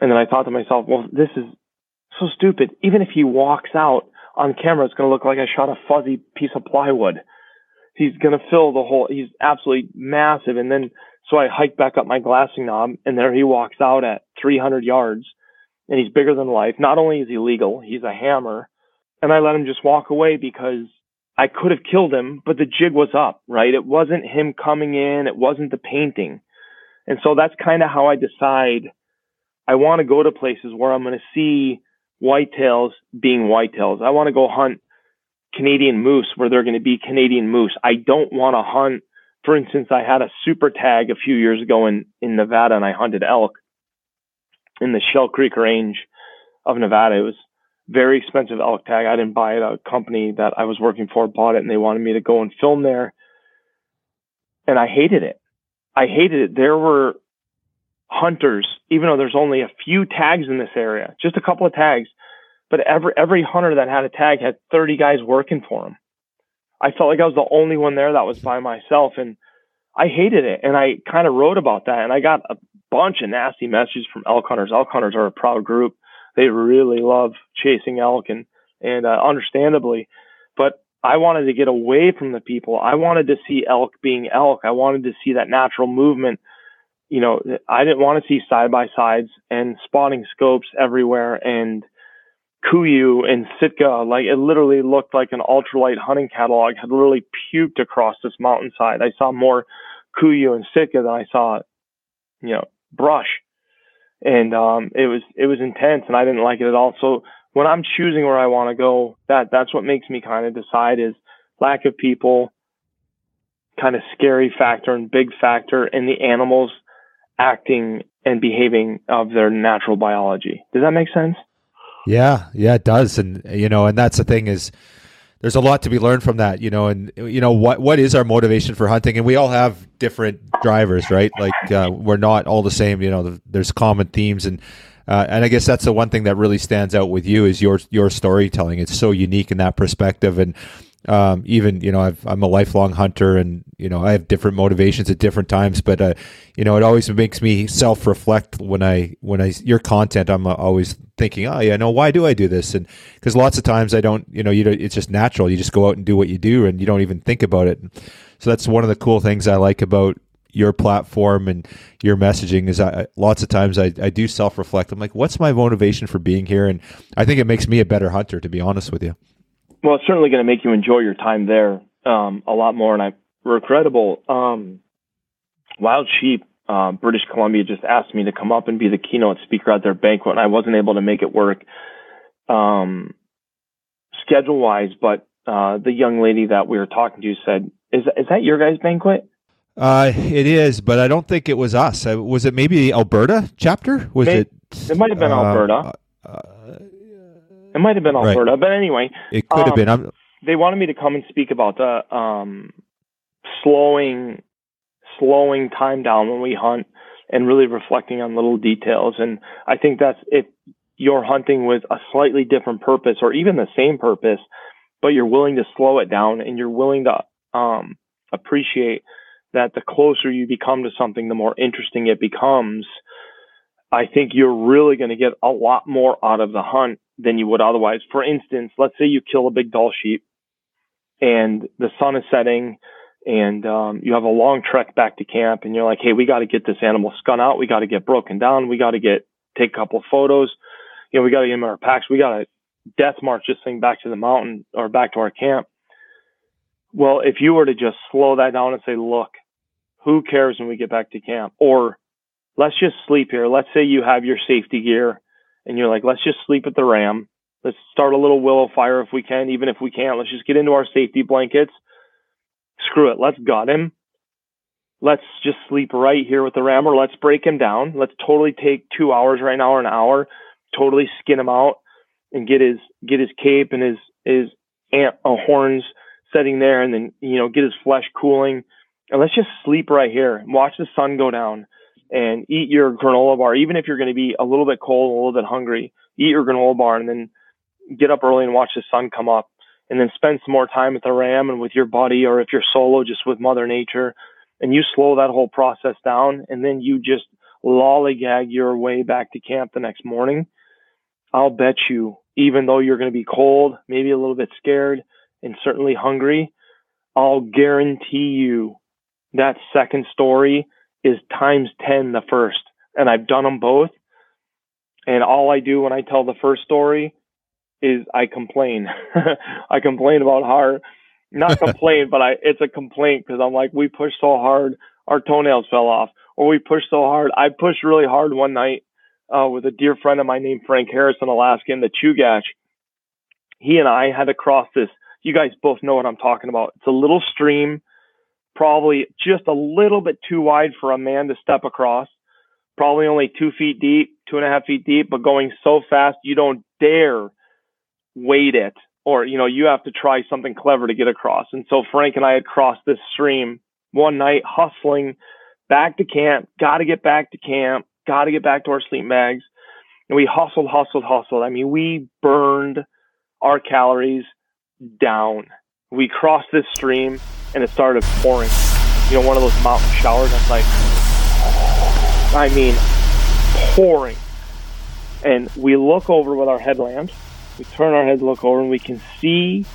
Speaker 5: and then I thought to myself, well, this is so stupid. Even if he walks out on camera, it's going to look like I shot a fuzzy piece of plywood. He's going to fill the whole, he's absolutely massive. And then, so I hike back up my glassing knob, and there he walks out at 300 yards, and he's bigger than life. Not only is he legal, he's a hammer. And I let him just walk away because I could have killed him, but the jig was up, right? It wasn't him coming in, it wasn't the painting. And so that's kind of how I decide I want to go to places where I'm going to see whitetails being whitetails. I want to go hunt Canadian moose where they're going to be Canadian moose. I don't want to hunt, for instance, I had a super tag a few years ago in, in Nevada and I hunted elk in the Schell Creek Range of Nevada. It was very expensive elk tag. I didn't buy it. A company that I was working for bought it and they wanted me to go and film there. And I hated it. I hated it. There were hunters, even though there's only a few tags in this area, just a couple of tags, but every every hunter that had a tag had 30 guys working for him. I felt like I was the only one there that was by myself, and I hated it. And I kind of wrote about that, and I got a bunch of nasty messages from elk hunters. Elk hunters are a proud group; they really love chasing elk, and and uh, understandably, but I wanted to get away from the people. I wanted to see elk being elk. I wanted to see that natural movement you know, I didn't want to see side by sides and spotting scopes everywhere and Kuiu and Sitka. Like it literally looked like an ultralight hunting catalog had literally puked across this mountainside. I saw more Kuiu and Sitka than I saw, you know, brush. And um, it was it was intense, and I didn't like it at all. So when I'm choosing where I want to go, that that's what makes me kind of decide is lack of people, kind of scary factor and big factor, and the animals acting and behaving of their natural biology. Does that make sense?
Speaker 2: Yeah, yeah, it does. And you know, and that's the thing is there's a lot to be learned from that, you know, and you know what what is our motivation for hunting and we all have different drivers, right? Like uh, we're not all the same, you know, there's common themes and uh, and I guess that's the one thing that really stands out with you is your your storytelling. It's so unique in that perspective, and um, even you know i am a lifelong hunter and you know i have different motivations at different times but uh, you know it always makes me self-reflect when i when i your content i'm uh, always thinking oh yeah no why do i do this? And because lots of times i don't you know you it's just natural. You just go out and do what you do and you don't even think about it. So that's one of the cool things i like about your platform and your messaging is I, lots of times I, I do self-reflect. I'm like what's my motivation for being here? And i think it makes me a better hunter to be honest with you
Speaker 5: well, it's certainly going to make you enjoy your time there um, a lot more. And I regrettable. Um, Wild Sheep, uh, British Columbia, just asked me to come up and be the keynote speaker at their banquet, and I wasn't able to make it work um, schedule wise. But uh, the young lady that we were talking to said, "Is is that your guys' banquet?"
Speaker 2: Uh, it is, but I don't think it was us. Uh, was it maybe Alberta chapter? Was
Speaker 5: Maybe-
Speaker 2: it?
Speaker 5: It might have been
Speaker 2: uh,
Speaker 5: Alberta. It might have been
Speaker 2: Right.
Speaker 5: Alberta, but anyway,
Speaker 2: It could have
Speaker 5: Um,
Speaker 2: been. I'm,
Speaker 5: they wanted me to come and speak about the um, slowing slowing time down when we hunt and really reflecting on little details. And I think that's if you're hunting with a slightly different purpose or even the same purpose, but you're willing to slow it down and you're willing to um, appreciate that the closer you become to something, the more interesting it becomes. I think you're really going to get a lot more out of the hunt than you would otherwise. For instance, let's say you kill a big Dall sheep and the sun is setting and um, you have a long trek back to camp and you're like, hey, we got to get this animal skun out. We got to get broken down. We got to get take a couple of photos. You know, we got to get in our packs. We got to death march this thing back to the mountain or back to our camp. Well, if you were to just slow that down and say, look, who cares when we get back to camp? Or let's just sleep here. Let's say you have your safety gear and you're like, let's just sleep at the ram. Let's start a little willow fire if we can. Even if we can't, let's just get into our safety blankets. Screw it. Let's gut him. Let's just sleep right here with the ram, or let's break him down. Let's totally take two hours right now or an hour, totally skin him out and get his get his cape and his his ant, uh, horns setting there, and then you know get his flesh cooling. And let's just sleep right here and watch the sun go down and eat your granola bar, even if you're going to be a little bit cold, a little bit hungry. Eat your granola bar and then get up early and watch the sun come up, and then spend some more time with the ram and with your buddy, or if you're solo, just with Mother Nature. And you slow that whole process down, and then you just lollygag your way back to camp the next morning. I'll bet you, even though you're going to be cold, maybe a little bit scared, and certainly hungry, I'll guarantee you that second story is times 10 the first. And I've done them both. And all I do when I tell the first story is I complain. [laughs] I complain about how, not [laughs] complain, but I, it's a complaint because I'm like, we pushed so hard, our toenails fell off, or we pushed so hard. I pushed really hard one night uh, with a dear friend of mine named Frank Harris in Alaska in the Chugach. He and I had to cross this. You guys both know what I'm talking about. It's a little stream, probably just a little bit too wide for a man to step across. Probably only two feet deep, two and a half feet deep, but going so fast you don't dare wade it, or you know you have to try something clever to get across. And so Frank and I had crossed this stream one night, hustling back to camp. Got to get back to camp. Got to get back to our sleep bags. And we hustled, hustled, hustled. I mean, we burned our calories down. We crossed this stream and it started pouring. You know, one of those mountain showers. That's like, I mean, pouring. And we look over with our headlamps. We turn our heads, look over, and we can see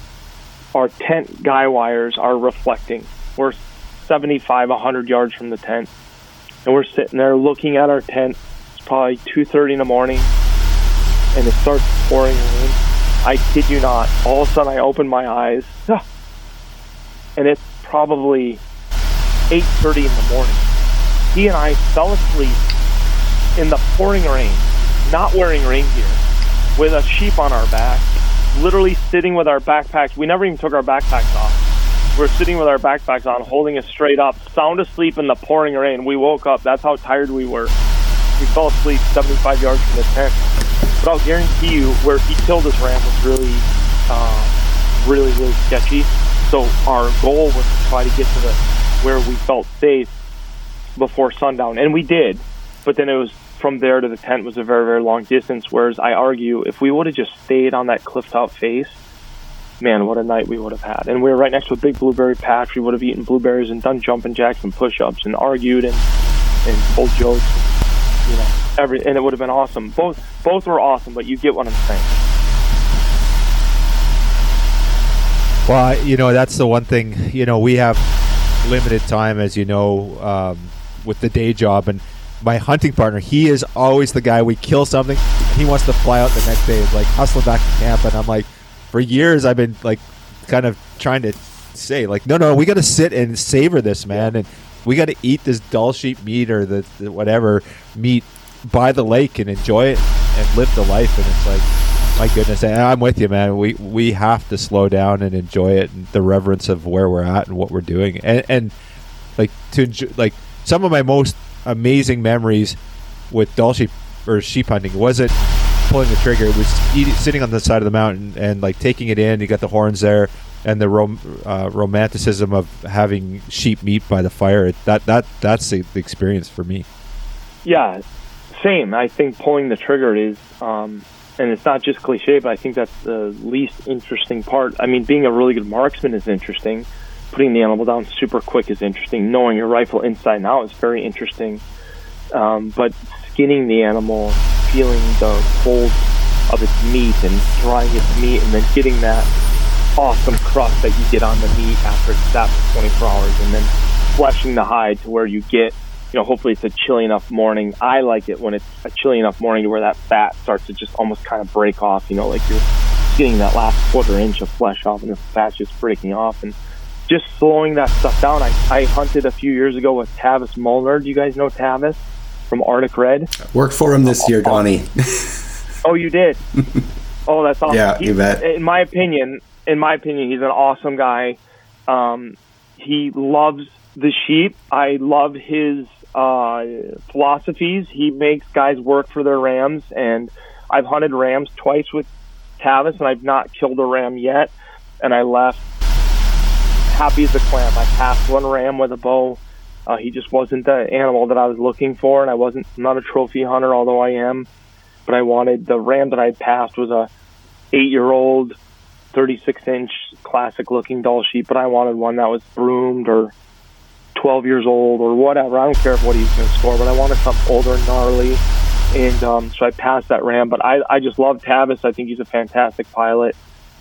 Speaker 5: our tent guy wires are reflecting. We're 75, 100 yards from the tent, and we're sitting there looking at our tent. It's probably 2:30 in the morning, and it starts pouring rain. I kid you not. All of a sudden, I open my eyes, and it's probably 8:30 in the morning. He and I fell asleep in the pouring rain, not wearing rain gear, with a sheep on our back, literally sitting with our backpacks. We never even took our backpacks off. We're sitting with our backpacks on, holding it straight up, sound asleep in the pouring rain. We woke up. That's how tired we were. We fell asleep 75 yards from the tent. But I'll guarantee you, where he killed his ram was really, uh, really, really sketchy. So our goal was to try to get to the where we felt safe before sundown, and we did. But then it was from there to the tent was a very, very long distance. Whereas I argue, if we would have just stayed on that cliff top face, man, what a night we would have had. And we were right next to a big blueberry patch. We would have eaten blueberries and done jumping jacks and push-ups and argued and and told jokes. You know, every and it would have been awesome. Both both were awesome, but you get what I'm saying.
Speaker 2: Well, I- you know, that's the one thing. You know, we have limited time, as you know, um, with the day job. And my hunting partner, he is always the guy. We kill something, he wants to fly out the next day, like hustling back to camp. And I'm like, for years, I've been like, kind of trying to say, like, no, no, we got to sit and savor this, man, and we got to eat this Dall sheep meat or the, the whatever meat by the lake and enjoy it and live the life. And it's like, my goodness, and I'm with you, man. We we have to slow down and enjoy it and the reverence of where we're at and what we're doing. And, and like to enjoy, like some of my most amazing memories with Dall sheep or sheep hunting wasn't pulling the trigger. It was eating, sitting on the side of the mountain and like taking it in. You got the horns there, and the rom- uh, romanticism of having sheep meat by the fire. That that that's the, experience for me.
Speaker 5: Yeah, same. I think pulling the trigger is, um, and it's not just cliche, but I think that's the least interesting part. I mean, being a really good marksman is interesting. Putting the animal down super quick is interesting. Knowing your rifle inside and out is very interesting. Um, but skinning the animal, feeling the cold of its meat and drying its meat, and then getting that awesome crust that you get on the meat after it's sat for 24 hours, and then fleshing the hide to where you get you know, hopefully it's a chilly enough morning. I like it when it's a chilly enough morning to where that fat starts to just almost kind of break off, you know, like you're getting that last quarter inch of flesh off and the fat's just breaking off and just slowing that stuff down. I, I hunted a few years ago with Tavis Molnar. Do you guys know Tavis from Arctic Red?
Speaker 3: Worked for him this year, Donnie.
Speaker 5: oh, you did? [laughs] oh, that's awesome.
Speaker 3: Yeah, you bet.
Speaker 5: In my opinion, in my opinion, he's an awesome guy. Um, he loves the sheep. I love his uh, philosophies. He makes guys work for their rams, and I've hunted rams twice with Tavis, and I've not killed a ram yet. And I left happy as a clam. I passed one ram with a bow. Uh, he just wasn't the animal that I was looking for, and I wasn't I'm not a trophy hunter, although I am. But I wanted the ram that I passed was a eight year old, 36 inch classic looking Dall sheep, but I wanted one that was broomed or 12 years old or whatever. I don't care what he's going to score, but I wanted something older and gnarly. And um, so I passed that ram. But I, I just love Tavis. I think he's a fantastic pilot.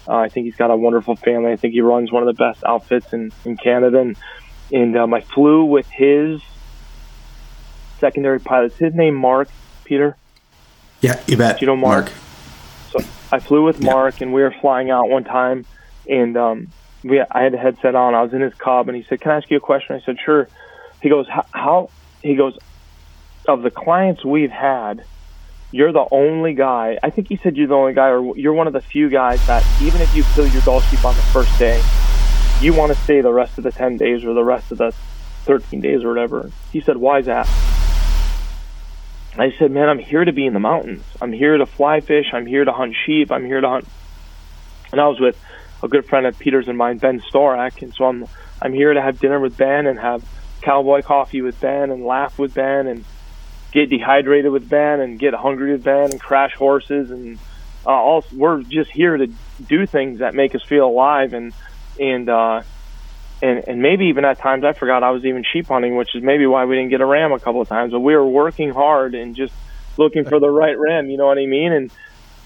Speaker 5: Uh, I think he's got a wonderful family. I think he runs one of the best outfits in, in Canada. And, and um, I flew with his secondary pilot. his name Mark, Peter?
Speaker 3: Yeah, you bet.
Speaker 5: Do you know Mark?
Speaker 3: Mark.
Speaker 5: So I flew with. Mark, and we were flying out one time. And um, we I had a headset on. I was in his cub, and he said, "Can I ask you a question?" I said, "Sure." He goes, "How?" He goes, "Of the clients we've had, you're the only guy. I think he said you're the only guy, or you're one of the few guys that even if you kill your Dall sheep on the first day, you want to stay the rest of the ten days or the rest of the thirteen days or whatever." He said, "Why is that?" I said, "Man, I'm here to be in the mountains. I'm here to fly fish. I'm here to hunt sheep. I'm here to hunt." And I was with a good friend of Peter's and mine, Ben Storak, and so I'm I'm here to have dinner with Ben and have cowboy coffee with Ben and laugh with Ben and get dehydrated with Ben and get hungry with Ben and crash horses and uh, all we're just here to do things that make us feel alive and and uh, and and maybe even at times I forgot I was even sheep hunting, which is maybe why we didn't get a ram a couple of times. But we were working hard and just looking for the right ram. You know what I mean? And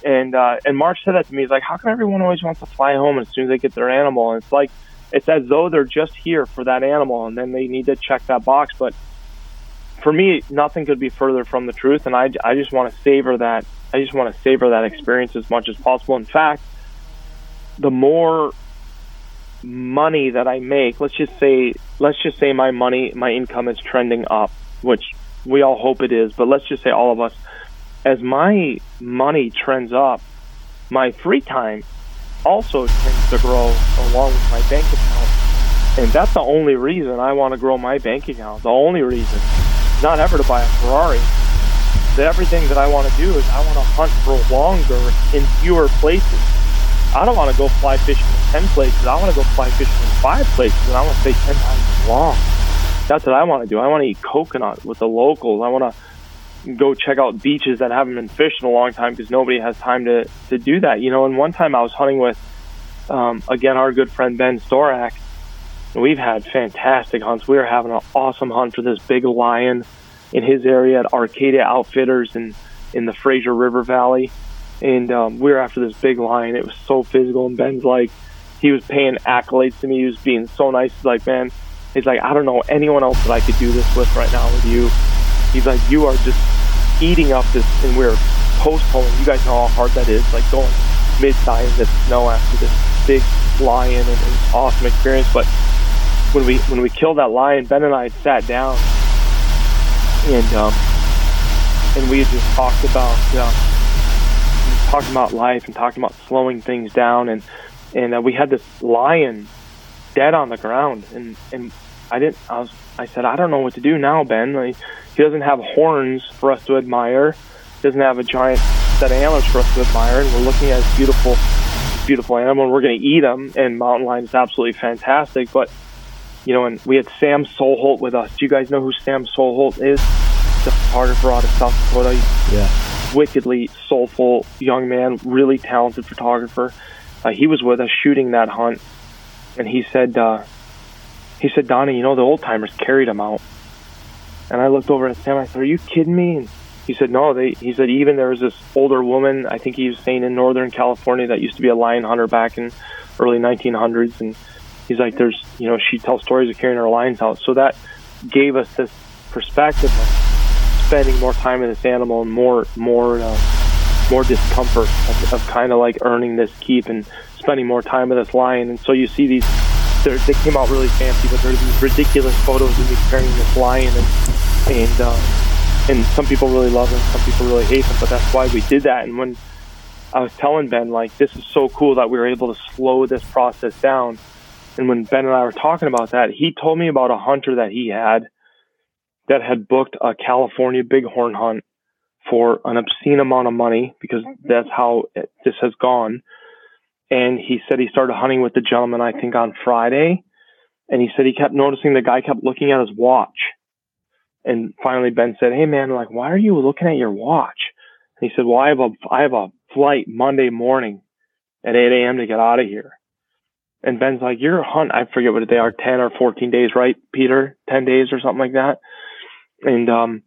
Speaker 5: and uh, and Mark said that to me. He's like, "How come everyone always wants to fly home as soon as they get their animal?" And it's like it's as though they're just here for that animal, and then they need to check that box. But for me, nothing could be further from the truth, and I, I just want to savor that. I just want to savor that experience as much as possible. In fact, the more money that I make, let's just say, let's just say my money, my income is trending up, which we all hope it is, but let's just say all of us as my money trends up, my free time also tends to grow along with my bank account. And that's the only reason I want to grow my bank account. The only reason. Not ever to buy a Ferrari. The everything that I want to do is I want to hunt for longer in fewer places. I don't want to go fly fishing in 10 places. I want to go fly fishing in five places and I want to stay 10 times as long. That's what I want to do. I want to eat coconut with the locals. I want to go check out beaches that haven't been fished in a long time because nobody has time to, to do that. You know, and one time I was hunting with, um, again, our good friend Ben Storak. We've had fantastic hunts. We were having an awesome hunt for this big lion in his area at Arcadia Outfitters in, in the Fraser River Valley. And um, we were after this big lion. It was so physical. And Ben's like, he was paying accolades to me. He was being so nice. He's like, man, he's like, I don't know anyone else that I could do this with right now with you he's like, you are just eating up this, and we're post pulling. You guys know how hard that is, like going mid-thigh in the snow after this big lion and, and awesome experience. But when we when we killed that lion, Ben and I sat down and um, and we had just talked about uh, talking about life and talking about slowing things down and and uh, we had this lion dead on the ground and and I didn't I was I said, I don't know what to do now, Ben. Like, he doesn't have horns for us to admire. He doesn't have a giant set of antlers for us to admire, and we're looking at this beautiful, beautiful animal, and we're going to eat him. And mountain lion is absolutely fantastic, but you know, and we had Sam Soholt with us. Do you guys know who Sam Soholt is? The photographer out of South Dakota.
Speaker 2: Yeah.
Speaker 5: Wickedly soulful young man, really talented photographer. Uh, he was with us shooting that hunt, and he said, uh, he said, Donnie, you know, the old timers carried him out. And I looked over at Sam. I said, Are you kidding me? And he said, No. They. He said, even there was this older woman. I think he was saying in Northern California that used to be a lion hunter back in early 1900s, and he's like, There's, you know, she tells stories of carrying her lions out. So that gave us this perspective spending more time with this animal and more, more, uh, more discomfort of, of kind of like earning this keep and spending more time with this lion. And so you see these they came out really fancy, but there's these ridiculous photos of me carrying this lion, and and uh, and some people really love him, some people really hate him, but that's why we did that. And when I was telling Ben, like, this is so cool that we were able to slow this process down. And when Ben and I were talking about that, he told me about a hunter that he had that had booked a California bighorn hunt for an obscene amount of money because mm-hmm. that's how it, this has gone and he said he started hunting with the gentleman I think on Friday, and he said he kept noticing the guy kept looking at his watch, and finally Ben said, "Hey man, like why are you looking at your watch?" And he said, "Well, I have a I have a flight Monday morning at 8 a.m. to get out of here." And Ben's like, "Your hunt, I forget what they are, 10 or 14 days, right, Peter? 10 days or something like that." And um,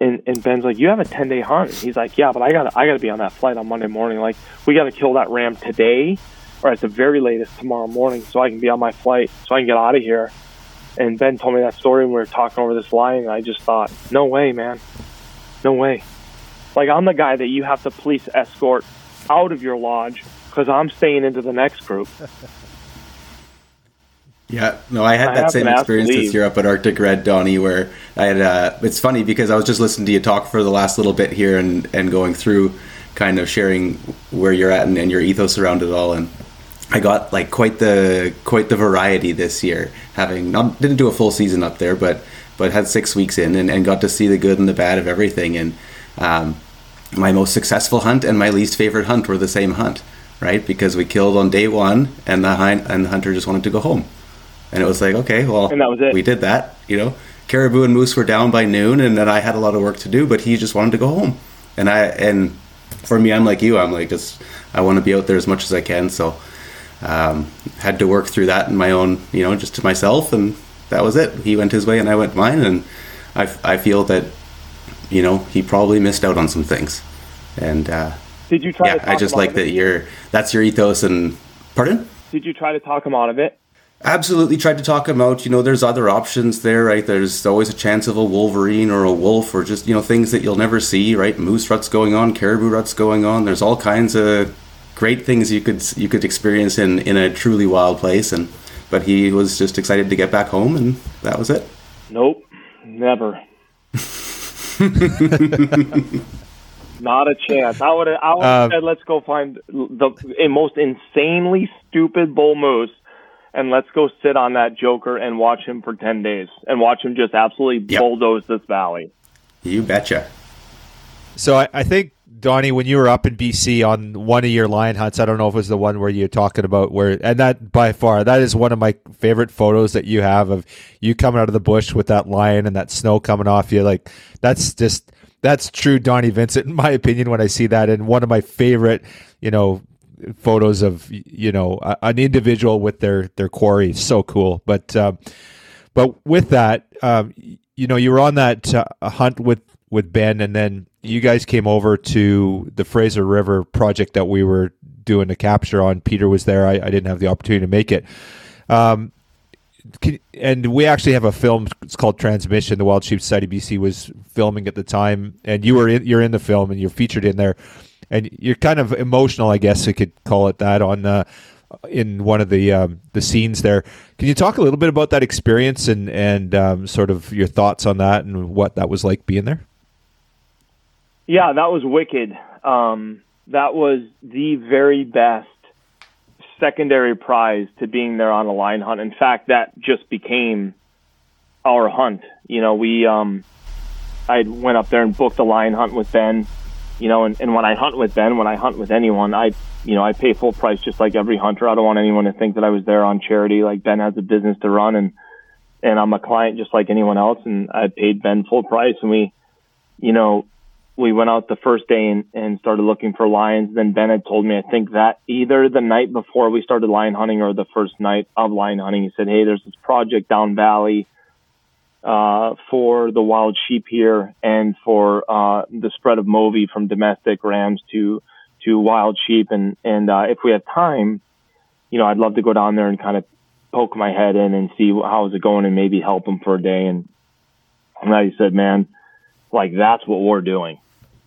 Speaker 5: and, and Ben's like, "You have a ten day hunt." He's like, "Yeah, but I got I got to be on that flight on Monday morning. Like, we got to kill that ram today, or at the very latest tomorrow morning, so I can be on my flight, so I can get out of here." And Ben told me that story, and we were talking over this lion. And I just thought, "No way, man, no way." Like, I'm the guy that you have to police escort out of your lodge because I'm staying into the next group. [laughs]
Speaker 3: Yeah, no, I had I that same experience this year up at Arctic Red, Donnie, where I had. Uh, it's funny because I was just listening to you talk for the last little bit here and and going through, kind of sharing where you're at and, and your ethos around it all, and I got like quite the quite the variety this year. Having not didn't do a full season up there, but but had six weeks in and, and got to see the good and the bad of everything. And um, my most successful hunt and my least favorite hunt were the same hunt, right? Because we killed on day one, and the hind, and the hunter just wanted to go home and it was like, okay, well,
Speaker 5: and that was it.
Speaker 3: we did that. You know, caribou and moose were down by noon, and then I had a lot of work to do, but he just wanted to go home. And I and for me, I'm like you. I'm like just I want to be out there as much as I can. So um, had to work through that in my own, you know, just to myself, and that was it. He went his way, and I went mine, and I I feel that you know he probably missed out on some things. And uh,
Speaker 5: did you try?
Speaker 3: Yeah, I just like that you're that's your ethos. And pardon?
Speaker 5: Did you try to talk him out of it?
Speaker 3: Absolutely tried to talk him out. You know, there's other options there, right? There's always a chance of a wolverine or a wolf or just, you know, things that you'll never see, right? Moose ruts going on, caribou ruts going on. There's all kinds of great things you could you could experience in in a truly wild place and but he was just excited to get back home and that was it.
Speaker 5: Nope. Never. [laughs] Not a chance. I would I would have uh, said let's go find the most insanely stupid bull moose and let's go sit on that Joker and watch him for 10 days and watch him just absolutely yep. bulldoze this valley.
Speaker 3: You betcha.
Speaker 2: So I, I, think, Donnie, when you were up in BC on one of your lion hunts, I don't know if it was the one where you're talking about where, and that by far, that is one of my favorite photos that you have of you coming out of the bush with that lion and that snow coming off you. Like, that's just, that's true Donnie Vincent, in my opinion, when I see that. And one of my favorite, you know, photos of you know an individual with their their quarry. So cool. But um, but with that, um, you know, you were on that uh, hunt with with Ben, and then you guys came over to the Fraser River project that we were doing the capture on. Peter was there. I, I didn't have the opportunity to make it. Um, can, and we actually have a film. It's called Transmission. The Wild Sheep Society BC was filming at the time, and you were in, you're in the film and you're featured in there and you're kind of emotional, I guess you could call it that, on uh, in one of the um, the scenes there. Can you talk a little bit about that experience and and um, sort of your thoughts on that and what that was like being there?
Speaker 5: Yeah, that was wicked. Um, that was the very best secondary prize to being there on a lion hunt. In fact, that just became our hunt. You know, we um, I went up there and booked a lion hunt with Ben. You know, and, and when I hunt with Ben, when I hunt with anyone, I you know I pay full price just like every hunter. I don't want anyone to think that I was there on charity. Like Ben has a business to run, and and I'm a client just like anyone else, and I paid Ben full price, and we, you know, we went out the first day and, and started looking for lions. Then Ben had told me, I think that either the night before we started lion hunting or the first night of lion hunting, he said, Hey, there's this project down valley, uh, for the wild sheep here and for, uh, the spread of Movi from domestic rams to, to wild sheep. And, and, uh, if we have time, you know, I'd love to go down there and kind of poke my head in and see how's it going and maybe help them for a day. And, and said, man, like that's what we're doing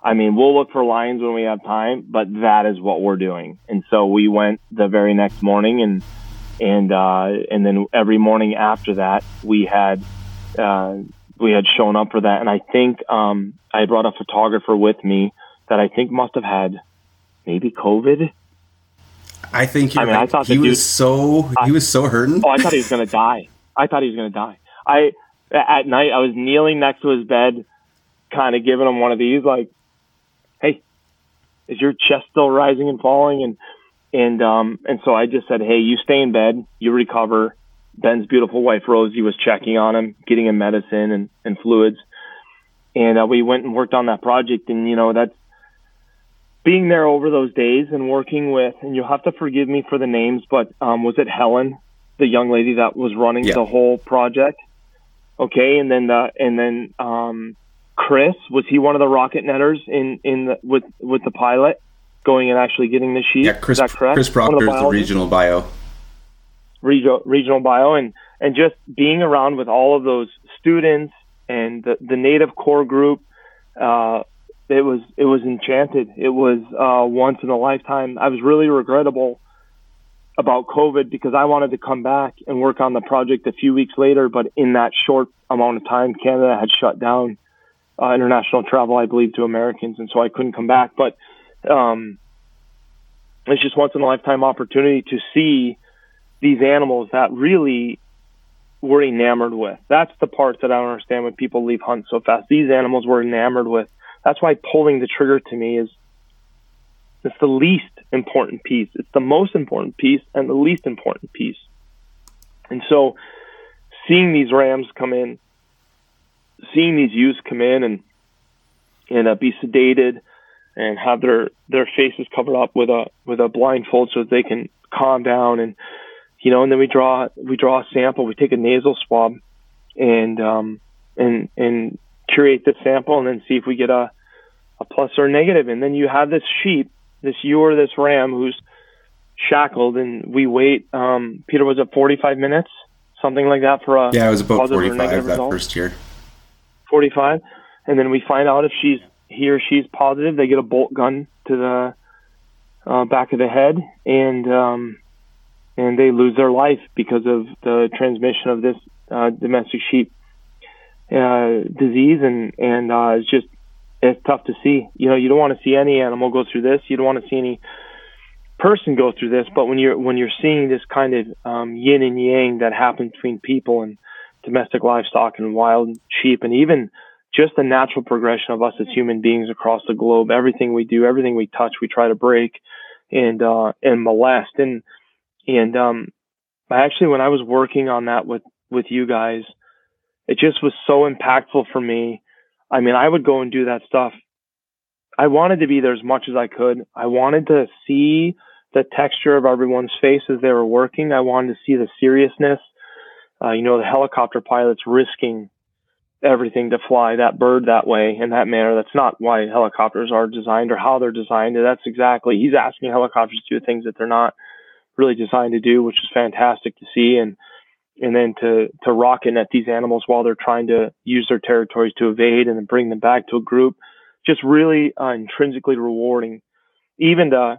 Speaker 5: I mean, we'll look for lions when we have time, but that is what we're doing. And so we went the very next morning, and and uh, and then every morning after that, we had uh, we had shown up for that. And I think um, I brought a photographer with me that I think must have had maybe COVID.
Speaker 3: I think I mean, right. I thought he was dude, so he was so hurting.
Speaker 5: Oh, I thought he was going to die. I thought he was going to die. I at night I was kneeling next to his bed, kind of giving him one of these, like "Hey, is your chest still rising and falling? And and um and so I just said, hey, you stay in bed, you recover. Ben's beautiful wife Rosie was checking on him, getting him medicine and and fluids, and uh, we went and worked on that project. And you know that's being there over those days and working with, and you'll have to forgive me for the names, but um, was it Helen, the young lady that was running yeah. the whole project? Okay, and then the and then um, Chris was he one of the rocket netters in in the, with with the pilot going and actually getting the sheep?
Speaker 3: Yeah, Chris. Is that correct? Chris Proctor is the regional bio.
Speaker 5: Regional regional bio and and just being around with all of those students and the, the native core group, uh, it was it was enchanted. It was uh, once in a lifetime. I was really regrettable about COVID because I wanted to come back and work on the project a few weeks later, but in that short amount of time, Canada had shut down uh, international travel, I believe, to Americans, and so I couldn't come back. But um, it's just once in a lifetime opportunity to see these animals that really we're enamored with. That's the part that I don't understand when people leave hunt so fast. These animals we're enamored with. That's why pulling the trigger to me is it's the least important piece. It's the most important piece and the least important piece. And so seeing these rams come in seeing these ewes come in and and uh, be sedated and have their their faces covered up with a with a blindfold so that they can calm down and you know and then we draw we draw a sample we take a nasal swab and um and and curate the sample and then see if we get a a plus or a negative and then you have this sheep this ewe or this ram who's shackled and we wait um peter was it 45 minutes something like that for a
Speaker 3: yeah it was about 45 that result? first year
Speaker 5: 45, and then we find out if she's he or she's positive. They get a bolt gun to the uh, back of the head, and um, and they lose their life because of the transmission of this uh, domestic sheep uh, disease, and and uh, it's just it's tough to see. You know, you don't want to see any animal go through this. You don't want to see any person go through this. But when you're when you're seeing this kind of um, yin and yang that happens between people and domestic livestock and wild sheep, and even just the natural progression of us as human beings across the globe. Everything we do, everything we touch, we try to break and uh, and molest. And and um, I actually, when I was working on that with with you guys, it just was so impactful for me. I mean, I would go and do that stuff. I wanted to be there as much as I could. I wanted to see the texture of everyone's face as they were working. I wanted to see the seriousness uh, you know, the helicopter pilot's risking everything to fly that bird that way in that manner. That's not why helicopters are designed or how they're designed. That's exactly, he's asking helicopters to do things that they're not really designed to do, which is fantastic to see. And, and then to, to rocket at these animals while they're trying to use their territories to evade and then bring them back to a group, just really uh, intrinsically rewarding. Even to,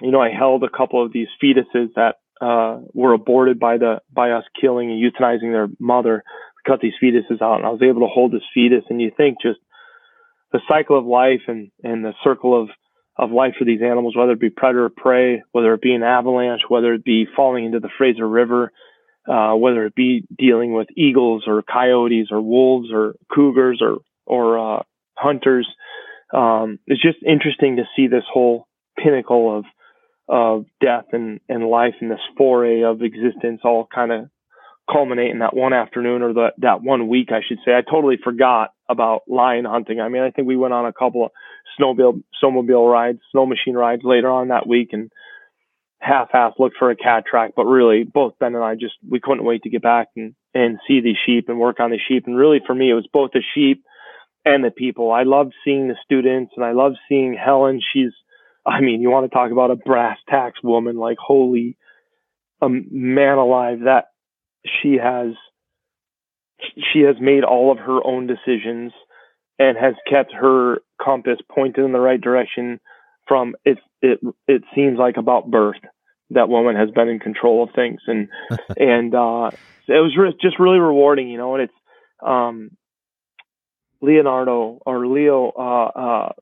Speaker 5: you know, I held a couple of these fetuses that uh, were aborted by the by us killing and euthanizing their mother. We cut these fetuses out, and I was able to hold this fetus. And you think just the cycle of life and and the circle of of life for these animals, whether it be predator or prey, whether it be an avalanche, whether it be falling into the Fraser River, uh, whether it be dealing with eagles or coyotes or wolves or cougars or or uh, hunters. Um, it's just interesting to see this whole pinnacle of of death and, and life and this foray of existence all kind of culminate in that one afternoon or the, that one week, I should say. I totally forgot about lion hunting. I mean, I think we went on a couple of snowmobile, snowmobile rides, snow machine rides later on that week and half-half looked for a cat track, but really both Ben and I just, we couldn't wait to get back and, and see these sheep and work on the sheep. And really for me, it was both the sheep and the people. I loved seeing the students and I loved seeing Helen. She's, I mean, you want to talk about a brass tacks woman, like holy um, man alive, that she has she has made all of her own decisions and has kept her compass pointed in the right direction from it it it seems like about birth. That woman has been in control of things and [laughs] and uh it was re- just really rewarding you know and it's um leonardo or leo uh uh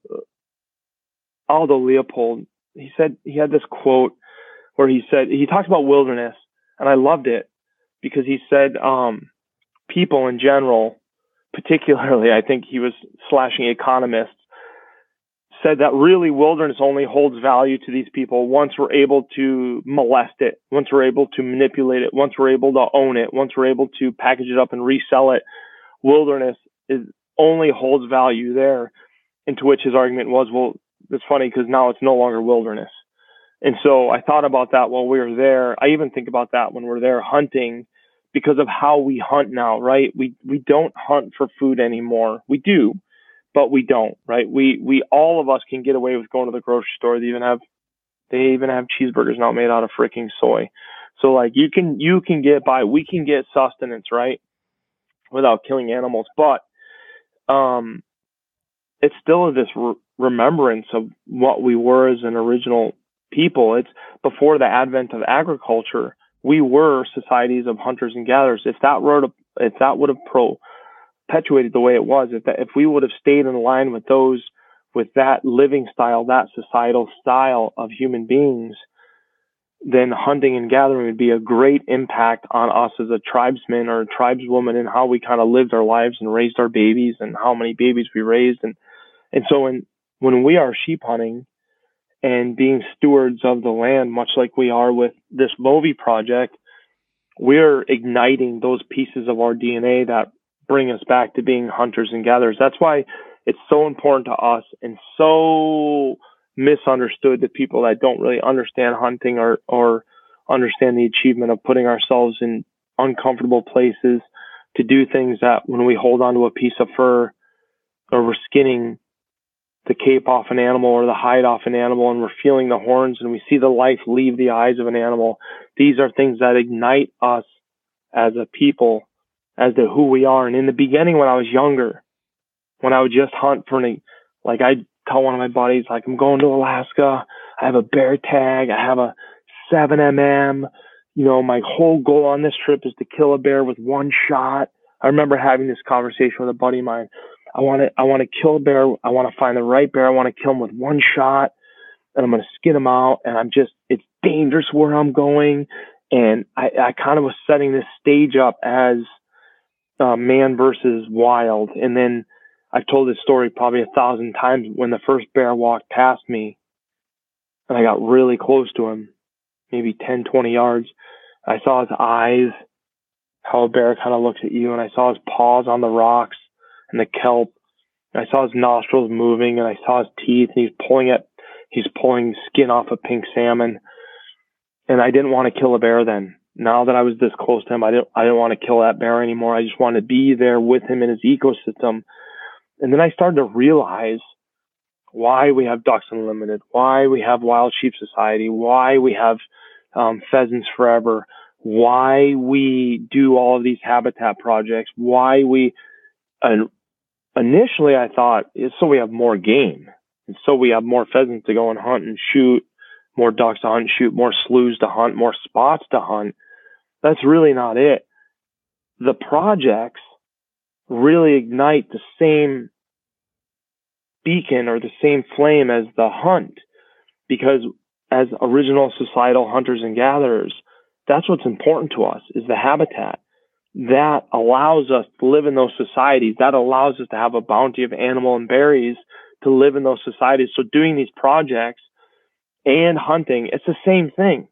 Speaker 5: aldo leopold he said he had this quote where he said he talked about wilderness and i loved it because he said um, people in general, particularly, I think he was slashing economists, said that really wilderness only holds value to these people once we're able to molest it, once we're able to manipulate it, once we're able to own it, once we're able to package it up and resell it. Wilderness is only holds value there. Into which his argument was, well, it's funny because now it's no longer wilderness. And so I thought about that while we were there. I even think about that when we're there hunting because of how we hunt now, right? We we don't hunt for food anymore. We do, but we don't, right? We we all of us can get away with going to the grocery store. They even have they even have cheeseburgers now made out of freaking soy. So like you can you can get by. We can get sustenance, right? Without killing animals, but um, it's still this re- remembrance of what we were as an original people. It's before the advent of agriculture we were societies of hunters and gatherers. If that were to, if that would have perpetuated the way it was, if that, if we would have stayed in line with those, with that living style, that societal style of human beings, then hunting and gathering would be a great impact on us as a tribesman or a tribeswoman and how we kind of lived our lives and raised our babies and how many babies we raised. And, and so when, when we are sheep hunting, and being stewards of the land, much like we are with this Movi project, we're igniting those pieces of our DNA that bring us back to being hunters and gatherers. That's why it's so important to us and so misunderstood to people that don't really understand hunting or, or understand the achievement of putting ourselves in uncomfortable places to do things that when we hold onto a piece of fur or we're skinning the cape off an animal or the hide off an animal and we're feeling the horns and we see the life leave the eyes of an animal. These are things that ignite us as a people as to who we are. And in the beginning, when I was younger, when I would just hunt for any, like I'd tell one of my buddies, like I'm going to Alaska. I have a bear tag. I have a seven mm. You know, my whole goal on this trip is to kill a bear with one shot. I remember having this conversation with a buddy of mine. I want to I want to kill a bear. I want to find the right bear. I want to kill him with one shot, and I'm going to skin him out. And I'm just it's dangerous where I'm going, and I, I kind of was setting this stage up as uh, man versus wild. And then I've told this story probably a thousand times. When the first bear walked past me, and I got really close to him, maybe 10, 20 yards, I saw his eyes, how a bear kind of looks at you, and I saw his paws on the rocks and the kelp. I saw his nostrils moving and I saw his teeth and he's pulling it. He's pulling skin off a pink salmon. And I didn't want to kill a bear then. Now that I was this close to him, I didn't, I didn't want to kill that bear anymore. I just wanted to be there with him in his ecosystem. And then I started to realize why we have Ducks Unlimited, why we have Wild Sheep Society, why we have um, Pheasants Forever, why we do all of these habitat projects, why we and initially I thought so we have more game. And so we have more pheasants to go and hunt and shoot, more ducks to hunt and shoot, more sloughs to hunt, more spots to hunt. That's really not it. The projects really ignite the same beacon or the same flame as the hunt because as original societal hunters and gatherers, That's what's important to us is the habitat that allows us to live in those societies. That allows us to have a bounty of animal and berries to live in those societies. So doing these projects and hunting, it's the same thing.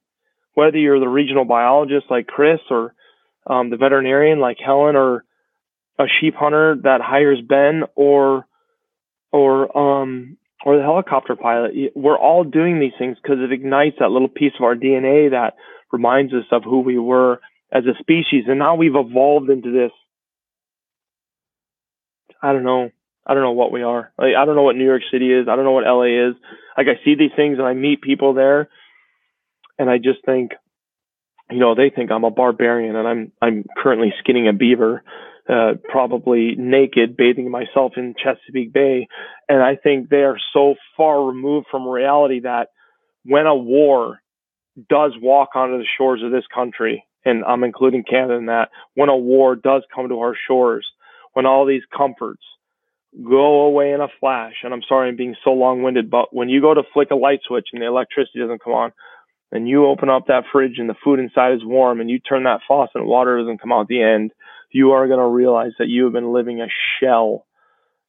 Speaker 5: Whether you're the regional biologist like Chris or um, the veterinarian like Helen or a sheep hunter that hires Ben or or um, or the helicopter pilot, we're all doing these things because it ignites that little piece of our DNA that reminds us of who we were as a species. And now we've evolved into this. I don't know. I don't know what we are. Like, I don't know what New York City is. I don't know what LA is. Like I see these things and I meet people there, and I just think, you know, they think I'm a barbarian and I'm I'm currently skinning a beaver, uh, probably naked, bathing myself in Chesapeake Bay, and I think they are so far removed from reality that when a war does walk onto the shores of this country, and I'm including Canada in that, when a war does come to our shores, when all these comforts go away in a flash, and I'm sorry I'm being so long winded, but when you go to flick a light switch and the electricity doesn't come on, and you open up that fridge and the food inside is warm, and you turn that faucet and water doesn't come out at the end, you are going to realize that you have been living a shell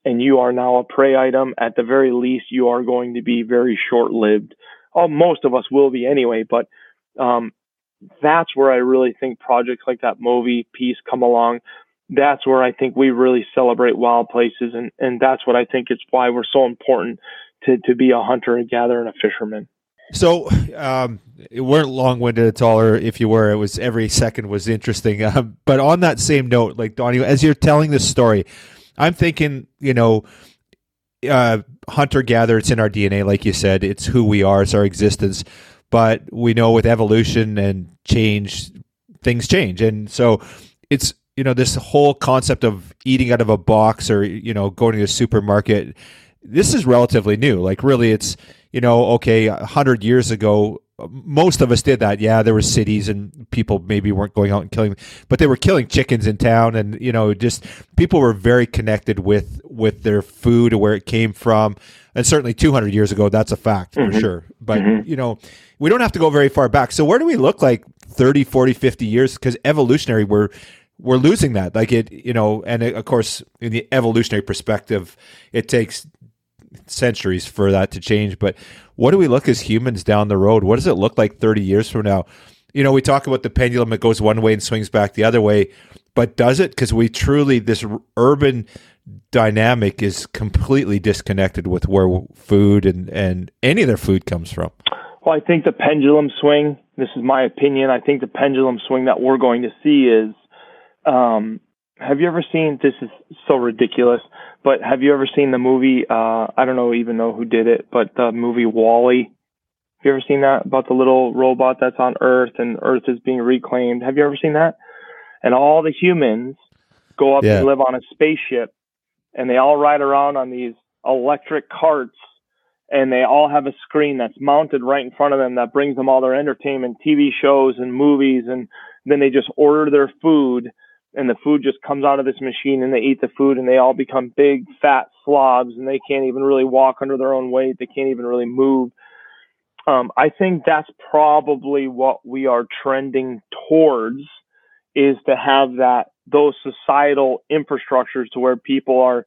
Speaker 5: and you are now a prey item. At the very least, you are going to be very short lived. Oh, most of us will be anyway, but um, that's where I really think projects like that movie piece come along. That's where I think we really celebrate wild places, and and that's what I think is why we're so important to to be a hunter, a gatherer, and a fisherman.
Speaker 2: So, um, it weren't long winded at all, or if you were, it was every second was interesting. [laughs] Um, but on that same note, like Donnie, as you're telling this story, I'm thinking, you know, uh, hunter gatherer, it's in our DNA, like you said, it's who we are, it's our existence. But we know with evolution and change, things change. And so it's, you know, this whole concept of eating out of a box or, you know, going to the supermarket, this is relatively new. Like, really, it's, you know, okay, a hundred years ago, most of us did that. Yeah, there were cities and people maybe weren't going out and killing, but they were killing chickens in town, and you know, just people were very connected with with their food, and where it came from, and certainly 200 years ago, that's a fact mm-hmm. for sure. But mm-hmm. you know, we don't have to go very far back. So where do we look like 30, 40, 50 years? Because evolutionary, we're we're losing that. Like it, you know, and it, of course, in the evolutionary perspective, it takes centuries for that to change. But what do we look as humans down the road? What does it look like 30 years from now? You know, we talk about the pendulum, it goes one way and swings back the other way, but does it? Because we truly, this urban dynamic is completely disconnected with where food and, and any of their food comes from.
Speaker 5: Well, I think the pendulum swing, this is my opinion, I think the pendulum swing that we're going to see is um, have you ever seen this is so ridiculous but have you ever seen the movie? Uh, I don't know even know who did it, but the movie WALL-E. Have you ever seen that about the little robot that's on Earth and Earth is being reclaimed? Have you ever seen that? And all the humans go up yeah. and live on a spaceship, and they all ride around on these electric carts, and they all have a screen that's mounted right in front of them that brings them all their entertainment, TV shows and movies, and then they just order their food and the food just comes out of this machine and they eat the food and they all become big fat slobs and they can't even really walk under their own weight. They can't even really move. Um, i think that's probably what we are trending towards is to have that those societal infrastructures to where people are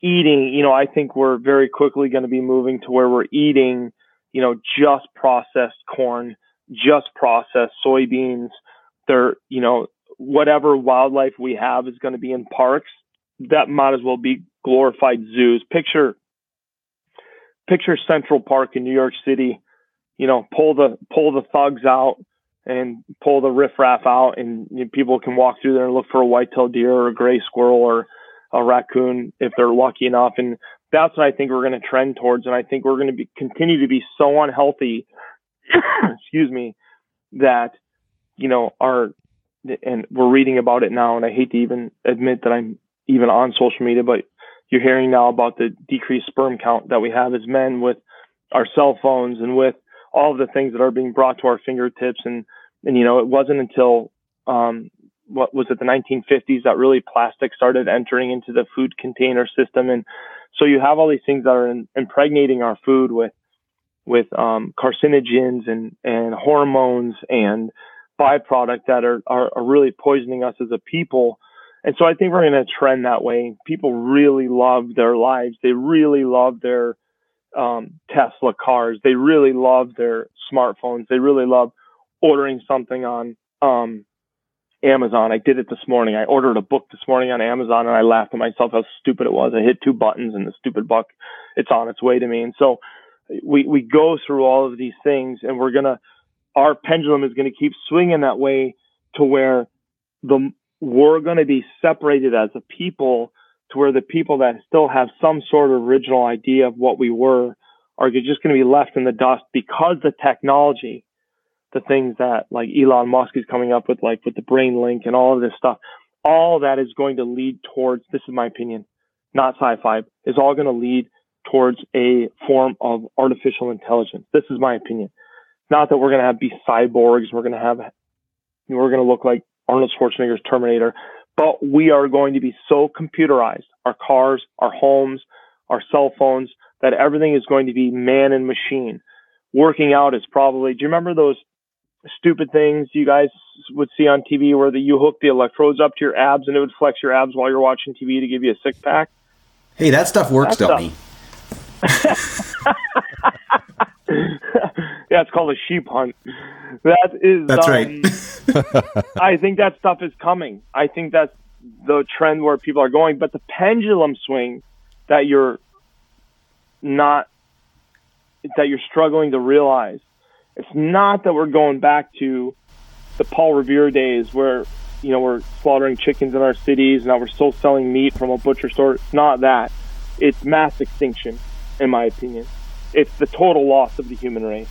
Speaker 5: eating. You know i think we're very quickly going to be moving to where we're eating you know just processed corn just processed soybeans. They're you know whatever wildlife we have is going to be in parks, that might as well be glorified zoos. Picture picture Central Park in New York City, you know, pull the pull the thugs out and pull the riffraff out and you know, people can walk through there and look for a white-tailed deer or a gray squirrel or a raccoon if they're lucky enough and that's what I think we're going to trend towards and I think we're going to be continue to be so unhealthy [coughs] excuse me that you know our and we're reading about it now. And I hate to even admit that I'm even on social media, but you're hearing now about the decreased sperm count that we have as men with our cell phones and with all of the things that are being brought to our fingertips. And, and, you know, it wasn't until, um, what was it, the 1950s that really plastic started entering into the food container system. And so you have all these things that are in, impregnating our food with, with, um, carcinogens and, and hormones and, byproduct that are, are, are really poisoning us as a people. And so I think we're going to trend that way. People really love their lives. They really love their um, Tesla cars. They really love their smartphones. They really love ordering something on um, Amazon. I did it this morning. I ordered a book this morning on Amazon and I laughed at myself how stupid it was. I hit two buttons and the stupid book, it's on its way to me. And so we, we go through all of these things and we're going to, our pendulum is going to keep swinging that way to where the, we're going to be separated as a people to where the people that still have some sort of original idea of what we were are just going to be left in the dust because the technology the things that like Elon Musk is coming up with, like with the brain link and all of this stuff, all that is going to lead towards, this is my opinion, not sci-fi, is all going to lead towards a form of artificial intelligence. This is my opinion. Not that we're going to have be cyborgs, we're going to have, we're going to look like Arnold Schwarzenegger's Terminator, but we are going to be so computerized, our cars, our homes, our cell phones, that everything is going to be man and machine. Working out is probably, do you remember those stupid things you guys would see on TV where the, you hook the electrodes up to your abs and it would flex your abs while you're watching TV to give you a six pack.
Speaker 3: Hey, that stuff works, that dummy. [laughs] [laughs]
Speaker 5: yeah, it's called a sheep hunt. That is.
Speaker 3: That's um, right.
Speaker 5: I think that stuff is coming. I think that's the trend where people are going. But the pendulum swing that you're not that you're struggling to realize it's not that we're going back to the Paul Revere days where, you know, we're slaughtering chickens in our cities. Now we're still selling meat from a butcher store. It's not that. It's mass extinction, in my opinion. It's the total loss of the human race.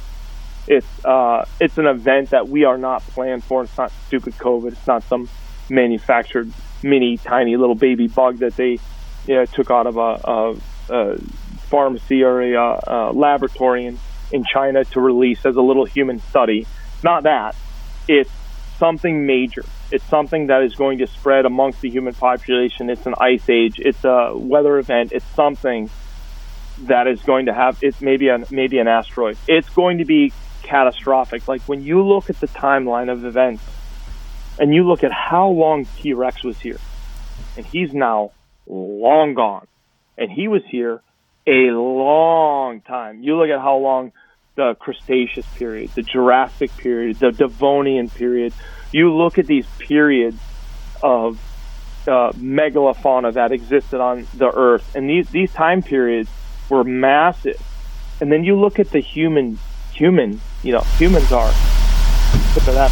Speaker 5: It's uh, it's an event that we are not planned for. It's not stupid COVID. It's not some manufactured mini tiny little baby bug that they you know, took out of a, a, a pharmacy or a, a laboratory and in China to release as a little human study. Not that. It's something major. It's something that is going to spread amongst the human population. It's an ice age. It's a weather event. It's something that is going to have. It's maybe an maybe an asteroid. It's going to be catastrophic. Like when you look at the timeline of events, and you look at how long T Rex was here, and he's now long gone, and he was here a long time. You look at how long the Cretaceous period, the Jurassic period, the Devonian period. You look at these periods of uh, megalofauna that existed on the Earth, and these these time periods were massive. And then you look at the human human, you know, humans are. Look at that.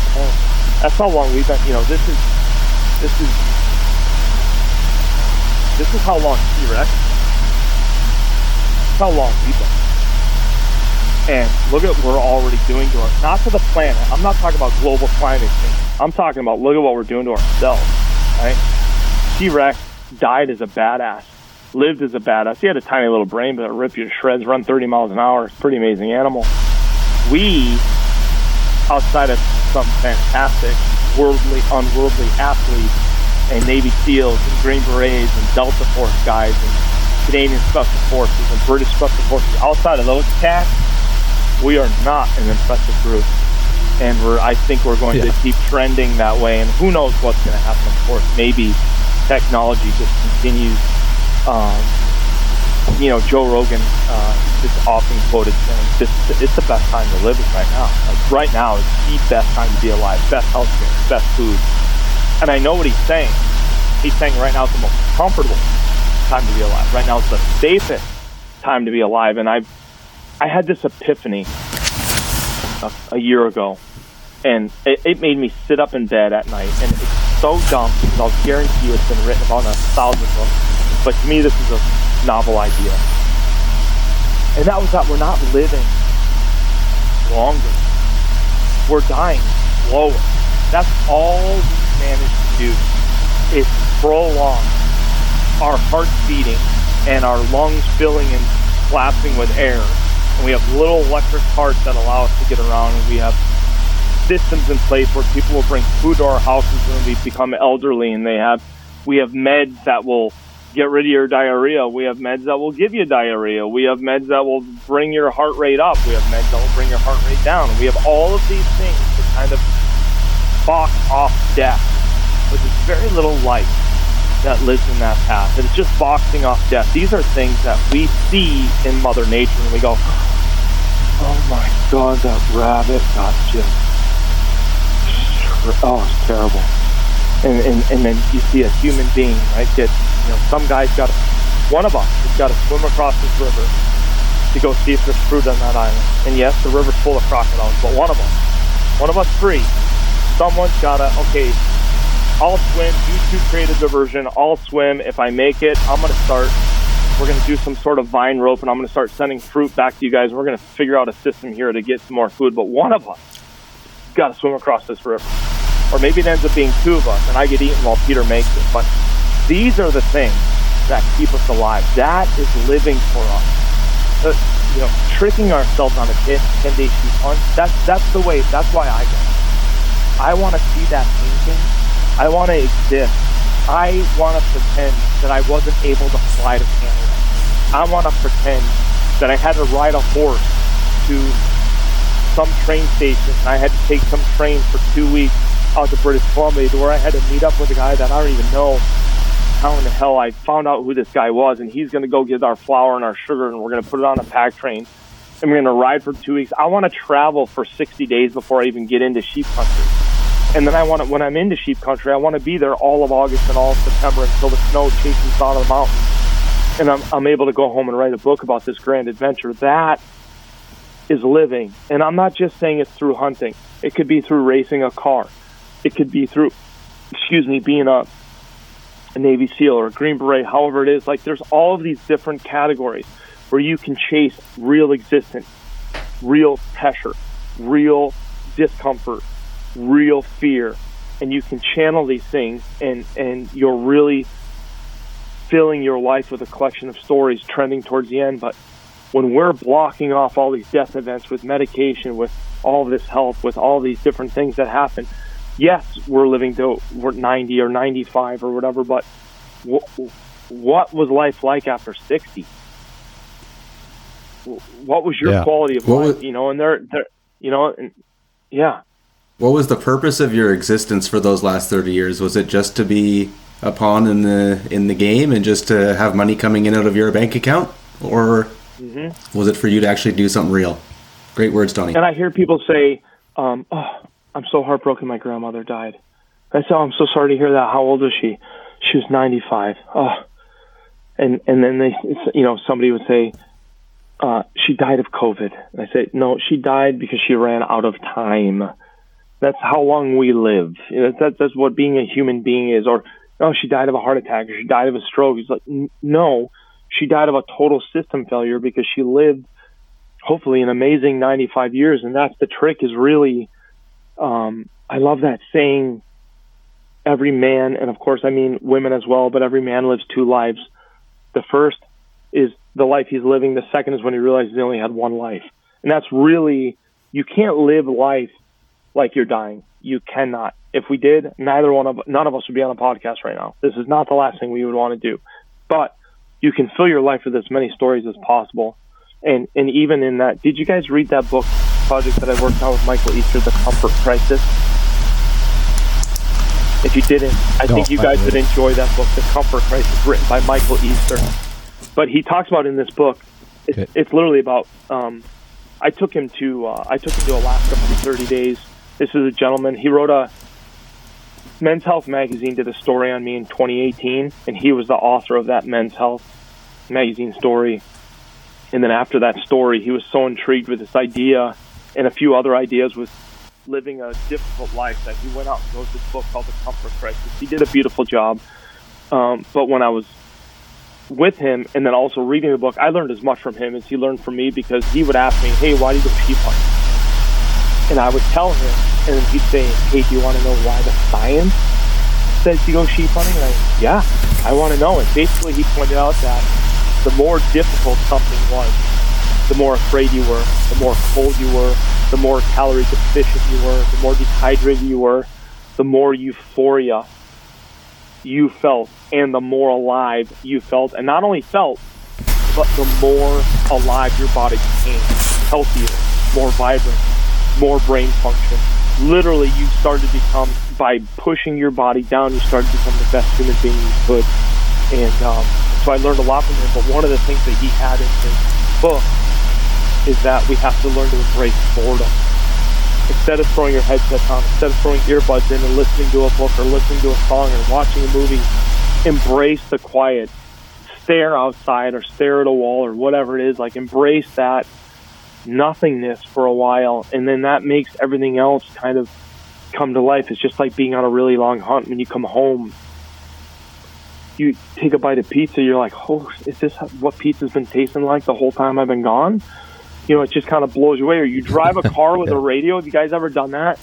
Speaker 5: That's how long we've been. You know, this is this is this is how long T-Rex. How long we've been. And look at what we're already doing to our, not to the planet. I'm not talking about global climate change. I'm talking about look at what we're doing to ourselves, right? T-Rex died as a badass, lived as a badass. He had a tiny little brain, but it ripped you to shreds, run 30 miles an hour. It's a pretty amazing animal. We, outside of some fantastic, worldly, unworldly athletes and Navy SEALs and Green Berets and Delta Force guys and Canadian Special Forces and British Special Forces, outside of those cats, we are not an impressive group. And we're, I think we're going yeah. to keep trending that way. And who knows what's going to happen, of course. Maybe technology just continues. Um, you know, Joe Rogan uh, is often quoted saying, this, it's the best time to live right now. Like right now is the best time to be alive, best healthcare, best food. And I know what he's saying. He's saying right now is the most comfortable time to be alive. Right now is the safest time to be alive. And I've I had this epiphany a, a year ago, and it, it, made me sit up in bed at night. And it's so dumb because I'll guarantee you it's been written about in a thousand books. But to me, this is a novel idea. And that was that we're not living longer. We're dying slower. That's all we managed to do is prolong our hearts beating and our lungs filling and collapsing with air and we have little electric carts that allow us to get around, and we have systems in place where people will bring food to our houses when we become elderly, and they have we have meds that will get rid of your diarrhea. We have meds that will give you diarrhea. We have meds that will bring your heart rate up. We have meds that will bring your heart rate down. We have all of these things to kind of box off death. But there's very little life that lives in that path. And it's just boxing off death. These are things that we see in Mother Nature and we go, oh my God, that rabbit got just, oh, it's terrible. And, and, and then you see a human being, right, get, you know, some guy's got, one of us has got to swim across this river to go see if there's fruit on that island. And yes, the river's full of crocodiles, but one of us, one of us three, someone's got to, okay, I'll swim. YouTube created the version. I'll swim. If I make it, I'm going to start. We're going to do some sort of vine rope, and I'm going to start sending fruit back to you guys. We're going to figure out a system here to get some more food. But one of us got to swim across this river. Or maybe it ends up being two of us, and I get eaten while Peter makes it. But these are the things that keep us alive. That is living for us. Uh, you know, tricking ourselves on a 10, 10 day shoot hunt, that's, that's the way, that's why I go. I want to see that painting I want to exist. I want to pretend that I wasn't able to fly to Canada. I want to pretend that I had to ride a horse to some train station. I had to take some train for two weeks out to British Columbia to where I had to meet up with a guy that I don't even know how in the hell I found out who this guy was, and he's going to go get our flour and our sugar, and we're going to put it on a pack train, and we're going to ride for two weeks. I want to travel for 60 days before I even get into sheep country. And then I want to, when I'm into sheep country, I want to be there all of August and all of September until the snow chases down the mountains. And I'm, I'm able to go home and write a book about this grand adventure. That is living. And I'm not just saying it's through hunting. It could be through racing a car. It could be through, excuse me, being a, a Navy SEAL or a Green Beret, however it is. Like there's all of these different categories where you can chase real existence, real pressure, real discomfort, real fear and you can channel these things and and you're really filling your life with a collection of stories trending towards the end but when we're blocking off all these death events with medication with all this health with all these different things that happen yes we're living to we're 90 or 95 or whatever but what was life like after 60 what was your yeah. quality of what life was, you know and they're, they're you know and yeah
Speaker 3: what was the purpose of your existence for those last 30 years? Was it just to be a pawn in the in the game and just to have money coming in out of your bank account or mm-hmm. was it for you to actually do something real? Great words, Donnie.
Speaker 5: And I hear people say, um, "Oh, I'm so heartbroken. My grandmother died." I said, oh, "I'm so sorry to hear that. How old was she?" She was 95. Oh, and and then they, you know, somebody would say, uh, "She died of COVID." And I say, "No, she died because she ran out of time." That's how long we live. You know, that, that's what being a human being is. Or, oh, she died of a heart attack or she died of a stroke. It's like, no, she died of a total system failure because she lived hopefully an amazing 95 years. And that's the trick is really, um, I love that saying, every man, and of course, I mean women as well, but every man lives two lives. The first is the life he's living. The second is when he realizes he only had one life. And that's really, you can't live life like you're dying. You cannot. If we did, neither one of none of us would be on a podcast right now. This is not the last thing we would want to do. But you can fill your life with as many stories as possible. And and even in that, did you guys read that book project that I worked on with Michael Easter, The Comfort Crisis? If you didn't, I no, think you guys would enjoy that book, The Comfort Crisis, written by Michael Easter. But he talks about in this book, it's, okay. it's literally about. Um, I took him to uh, I took him to Alaska for 30 days this is a gentleman. He wrote a Men's Health magazine did a story on me in 2018, and he was the author of that Men's Health magazine story. And then after that story, he was so intrigued with this idea and a few other ideas with living a difficult life that he went out and wrote this book called The Comfort Crisis. He did a beautiful job. Um, but when I was with him and then also reading the book, I learned as much from him as he learned from me because he would ask me, "Hey, why do you go sheep hunting?" And I would tell him, and then he'd say, "Hey, do you want to know why the science says you go sheep hunting?" And I, yeah, I want to know. And basically, he pointed out that the more difficult something was, the more afraid you were, the more cold you were, the more calorie deficient you were, the more dehydrated you were, the more euphoria you felt, and the more alive you felt, and not only felt, but the more alive your body became, healthier, more vibrant, more brain function, literally you started to become by pushing your body down. You started to become the best human being you could, and um, so I learned a lot from him. But one of the things that he had in his book is that we have to learn to embrace boredom. Instead of throwing your headset on, instead of throwing earbuds in and listening to a book or listening to a song or watching a movie, embrace the quiet. Stare outside or stare at a wall or whatever it is. Like embrace that nothingness for a while, and then that makes everything else kind of come to life. It's just like being on a really long hunt. When you come home, you take a bite of pizza, you're like, "Oh, is this what pizza's been tasting like the whole time I've been gone?" You know, it just kind of blows you away. Or you drive a car with a [laughs] radio. Have you guys ever done that?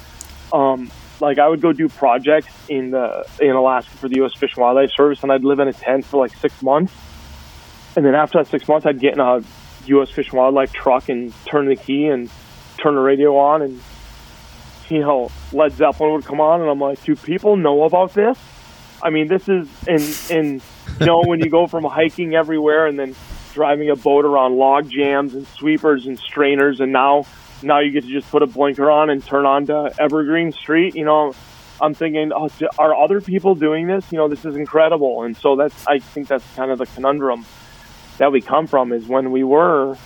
Speaker 5: Um, like I would go do projects in the in Alaska for the U.S. Fish and Wildlife Service, and I'd live in a tent for like six months. And then after that six months, I'd get in a U.S. Fish and Wildlife truck and turn the key and turn the radio on, and you know Led Zeppelin would come on, and I'm like, do people know about this? I mean, this is and and you know when you go from hiking everywhere and then driving a boat around log jams and sweepers and strainers, and now now you get to just put a blinker on and turn on to Evergreen Street. You know, I'm thinking, oh, are other people doing this? You know, this is incredible, and so that's I think that's kind of the conundrum that we come from is when we were,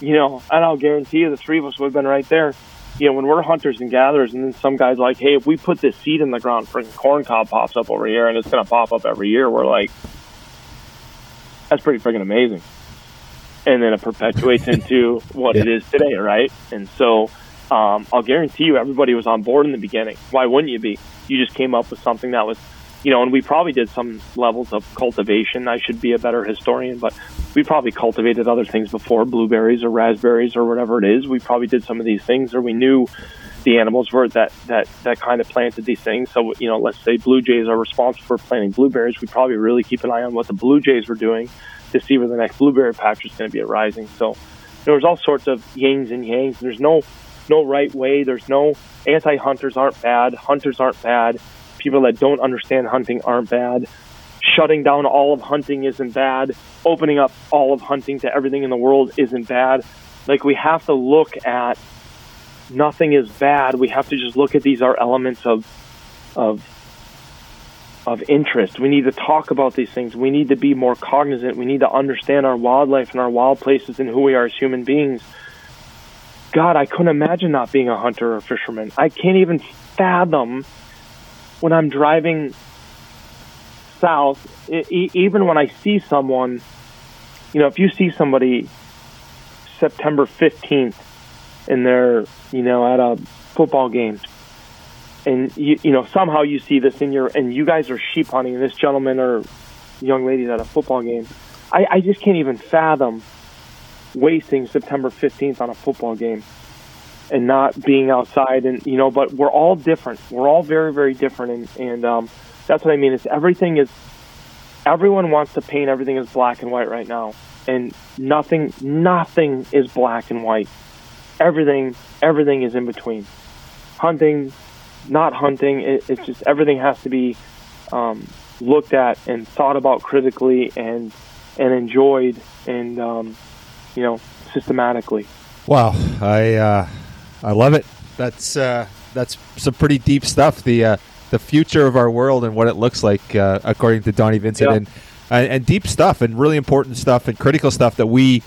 Speaker 5: you know, and I'll guarantee you the three of us would have been right there. You know, when we're hunters and gatherers, and then some guys like, hey, if we put this seed in the ground, freaking corn cob pops up over here, and it's going to pop up every year. We're like, that's pretty freaking amazing. And then it perpetuates into what yeah. it is today, right? And so um, I'll guarantee you everybody was on board in the beginning. Why wouldn't you be? You just came up with something that was you know, and we probably did some levels of cultivation. I should be a better historian, but we probably cultivated other things before blueberries or raspberries or whatever it is. We probably did some of these things, or we knew the animals were that that that kind of planted these things. So you know, let's say blue jays are responsible for planting blueberries. We probably really keep an eye on what the blue jays were doing to see where the next blueberry patch is going to be arising. So there's all sorts of yings and yangs. There's no no right way. There's no anti hunters aren't bad. Hunters aren't bad people that don't understand hunting aren't bad. Shutting down all of hunting isn't bad. Opening up all of hunting to everything in the world isn't bad. Like we have to look at nothing is bad. We have to just look at these are elements of of of interest. We need to talk about these things. We need to be more cognizant. We need to understand our wildlife and our wild places and who we are as human beings. God, I couldn't imagine not being a hunter or fisherman. I can't even fathom when I'm driving south, it, even when I see someone, you know, if you see somebody September 15th and they're, you know, at a football game, and you, you know, somehow you see this in your, and you guys are sheep hunting, and this gentleman or young lady's at a football game, I, I just can't even fathom wasting September 15th on a football game and not being outside. And you know but we're all different. We're all very very different. And and um, that's what i mean. It's everything is everyone wants to paint everything as black and white right now. And nothing nothing is black and white everything everything is in between. Hunting not hunting it, it's just everything has to be um, looked at and thought about critically and and enjoyed and um, you know systematically.
Speaker 2: Wow. I uh I love it. That's uh, that's some pretty deep stuff. The uh, the future of our world and what it looks like, uh, according to Donnie Vincent, and and deep stuff and really important stuff and critical stuff that we,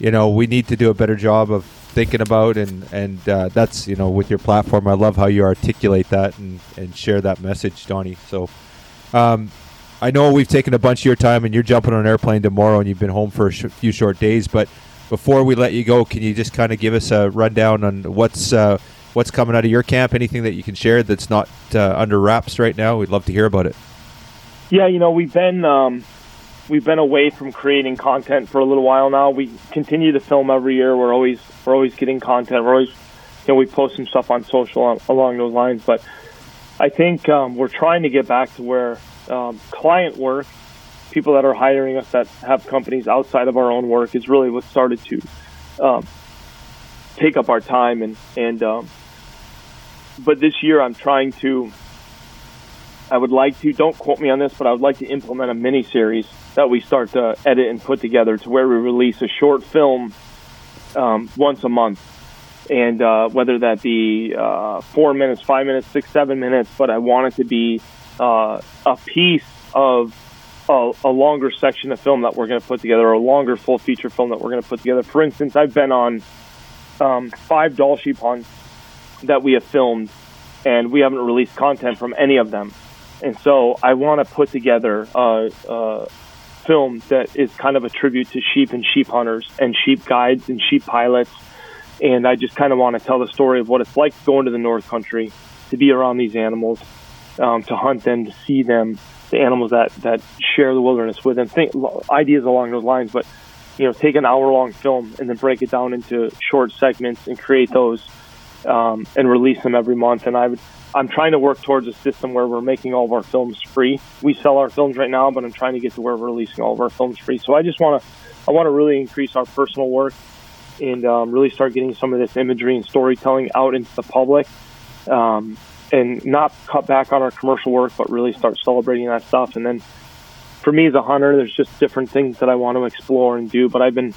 Speaker 2: you know, we need to do a better job of thinking about and and uh, that's you know with your platform. I love how you articulate that and and share that message, Donnie. So. Um, I know we've taken a bunch of your time, and you're jumping on an airplane tomorrow, and you've been home for a sh- few short days. But before we let you go, can you just kind of give us a rundown on what's uh, what's coming out of your camp? Anything that you can share that's not uh, under wraps right now? We'd love to hear about it.
Speaker 5: Yeah, you know, we've been um, we've been away from creating content for a little while now. We continue to film every year. We're always we're always getting content. We're always you know we post some stuff on social along those lines, but I think um, we're trying to get back to where um, client work people that are hiring us that have companies outside of our own work is really what started to um, take up our time and and um, but this year I'm trying to I would like to don't quote me on this but I would like to implement a mini series that we start to edit and put together to where we release a short film um, once a month and uh, whether that be uh, four minutes, five minutes, six, seven minutes, but I want it to be uh, a piece of a, a, longer section of film that we're going to put together, or a longer full feature film that we're going to put together. For instance, I've been on um, five Dall sheep hunts that we have filmed, and we haven't released content from any of them. And so I want to put together a, a film that is kind of a tribute to sheep and sheep hunters and sheep guides and sheep pilots. And I just kind of want to tell the story of what it's like going to the North Country, to be around these animals, um, to hunt them, to see them, the animals that, that share the wilderness with them. Think ideas along those lines, but you know, take an hour long film and then break it down into short segments and create those um, and release them every month. And I would, I'm trying to work towards a system where we're making all of our films free. We sell our films right now, but I'm trying to get to where we're releasing all of our films free. So I just want to, I want to really increase our personal work and um, really start getting some of this imagery and storytelling out into the public. Um, and not cut back on our commercial work, but really start celebrating that stuff. And then for me as a hunter, there's just different things that I want to explore and do. But I've been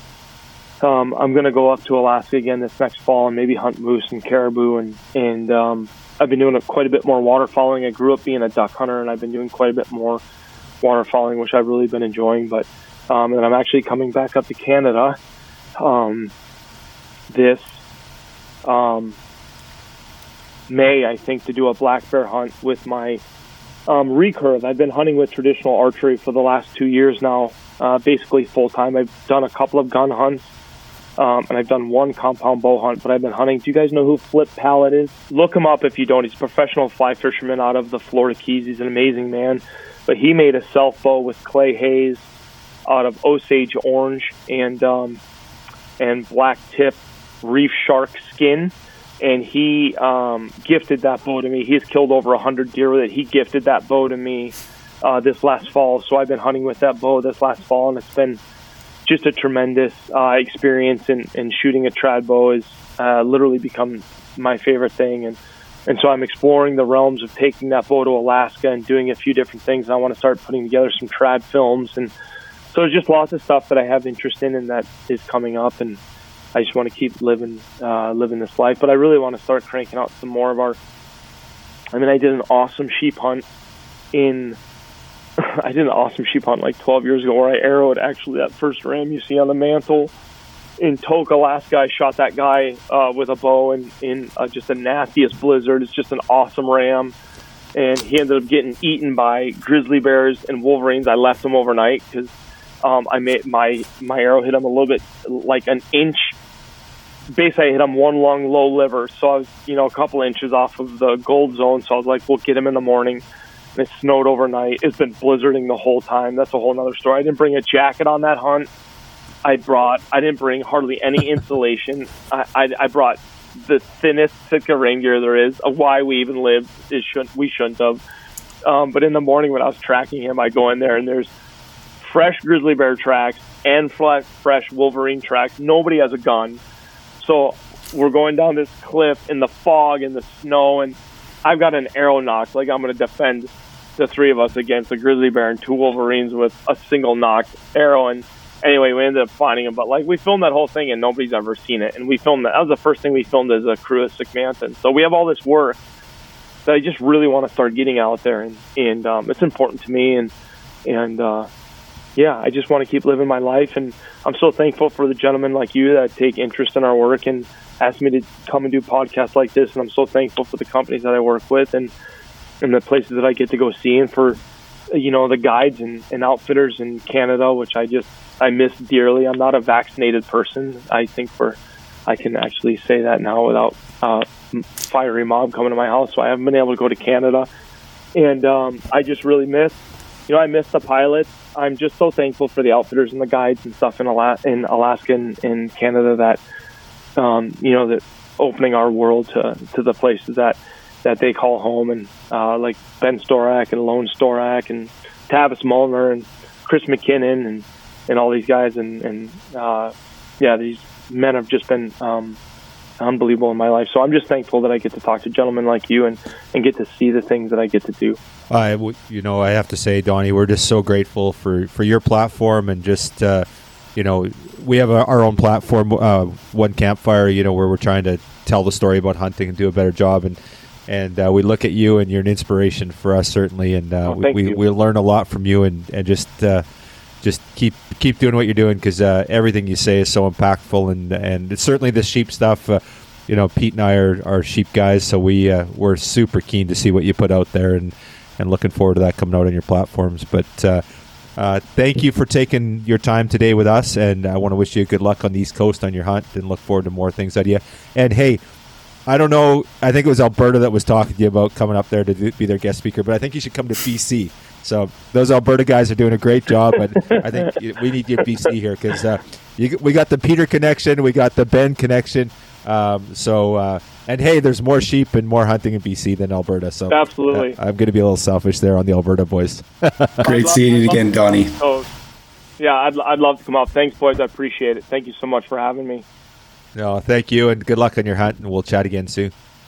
Speaker 5: um, I'm going to go up to Alaska again this next fall and maybe hunt moose and caribou. And, and um, I've been doing a, quite a bit more waterfowling. I grew up being a duck hunter, and I've been doing quite a bit more waterfowling, which I've really been enjoying. But um, and I'm actually coming back up to Canada um, this um, May, I think, to do a black bear hunt with my um, recurve. I've been hunting with traditional archery for the last two years now, uh, basically full time. I've done a couple of gun hunts um, and I've done one compound bow hunt, but I've been hunting. Do you guys know who Flip Pallot is? Look him up if you don't. He's a professional fly fisherman out of the Florida Keys. He's an amazing man. But he made a self bow with Clay Hayes out of Osage orange and um, and black tip reef shark skin. And he um, gifted that bow to me. He's killed over a hundred deer with it. He gifted that bow to me uh, this last fall. So I've been hunting with that bow this last fall, and it's been just a tremendous uh, experience in, in shooting a trad bow has uh, literally become my favorite thing and and so I'm exploring the realms of taking that bow to Alaska and doing a few different things. And I want to start putting together some trad films and so there's just lots of stuff that I have interest in and that is coming up and I just want to keep living uh, living this life. But I really want to start cranking out some more of our. I mean, I did an awesome sheep hunt in [laughs] I did an awesome sheep hunt like 12 years ago where I arrowed actually that first ram you see on the mantle in Tok, Alaska. I shot that guy uh, with a bow in, in uh, just the nastiest blizzard. It's just an awesome ram. And he ended up getting eaten by grizzly bears and wolverines. I left him overnight because um, I made my my arrow hit him a little bit like an inch. Basically, I hit him one long low liver, so I was you know a couple inches off of the gold zone. So I was like, we'll get him in the morning. It snowed overnight. It's been blizzarding the whole time. That's a whole other story. I didn't bring a jacket on that hunt. I brought. I didn't bring hardly any insulation. I, I, I brought the thinnest Sitka rain gear there is. Why we even lived is shouldn't we shouldn't have. Um, but in the morning when I was tracking him, I go in there and there's fresh grizzly bear tracks and fresh wolverine tracks. Nobody has a gun, so we're going down this cliff in the fog and the snow, and I've got an arrow nock. Like I'm going to defend the three of us against a grizzly bear and two wolverines with a single nocked arrow. And anyway, we ended up finding him. But like we filmed that whole thing and nobody's ever seen it. And we filmed that. That was the first thing we filmed as a crew at Sick Mountain. So we have all this work that I just really want to start getting out there, and and um, it's important to me. And and uh, yeah, I just want to keep living my life. And I'm so thankful for the gentlemen like you that take interest in our work and ask me to come and do podcasts like this. And I'm so thankful for the companies that I work with and and the places that I get to go see, and for you know the guides and, and outfitters in Canada, which I just I miss dearly. I'm not a vaccinated person. I think for I can actually say that now without uh, fiery mob coming to my house. So I haven't been able to go to Canada, and um, I just really miss. You know, I miss the pilots. I'm just so thankful for the outfitters and the guides and stuff in, Ala- in Alaska and in Canada that, um, you know, that opening our world to, to the places that that they call home, and uh, like Ben Storak and Lone Storak and Tavis Molnar and Chris McKinnon and and all these guys, and and uh, yeah, these men have just been um, unbelievable in my life. So I'm just thankful that I get to talk to gentlemen like you and and get to see the things that I get to do.
Speaker 2: I, you know, I have to say, Donnie, we're just so grateful for for your platform and just. Uh, you know we have our own platform, uh, One Campfire. You know, where we're trying to tell the story about hunting and do a better job. And and uh, we look at you, and you're an inspiration for us certainly. And uh,
Speaker 5: Oh,
Speaker 2: we, we we learn a lot from you, and and just. Uh, just keep keep doing what you're doing because uh, everything you say is so impactful and and certainly the sheep stuff. Uh, you know, Pete and I are, are sheep guys, so we uh, we're super keen to see what you put out there and and looking forward to that coming out on your platforms. But uh, uh, thank you for taking your time today with us, and I want to wish you good luck on the East Coast on your hunt, and look forward to more things out of you. And hey. I don't know. I think it was Alberta that was talking to you about coming up there to do, be their guest speaker, but I think you should come to BC. So those Alberta guys are doing a great job, but I think we need you at BC here because uh, we got the Peter connection, we got the Ben connection. Um, so uh, and hey, there's more sheep and more hunting in BC than Alberta. So
Speaker 5: Absolutely.
Speaker 2: uh, I'm going to be a little selfish there on the Alberta boys. [laughs]
Speaker 3: Great seeing you again,
Speaker 5: to come
Speaker 3: Donnie.
Speaker 5: East Coast. Yeah, I'd, I'd love to come up. Thanks, boys. I appreciate it. Thank you so much for having me.
Speaker 2: No, thank you, and good luck on your hunt, and we'll chat again soon.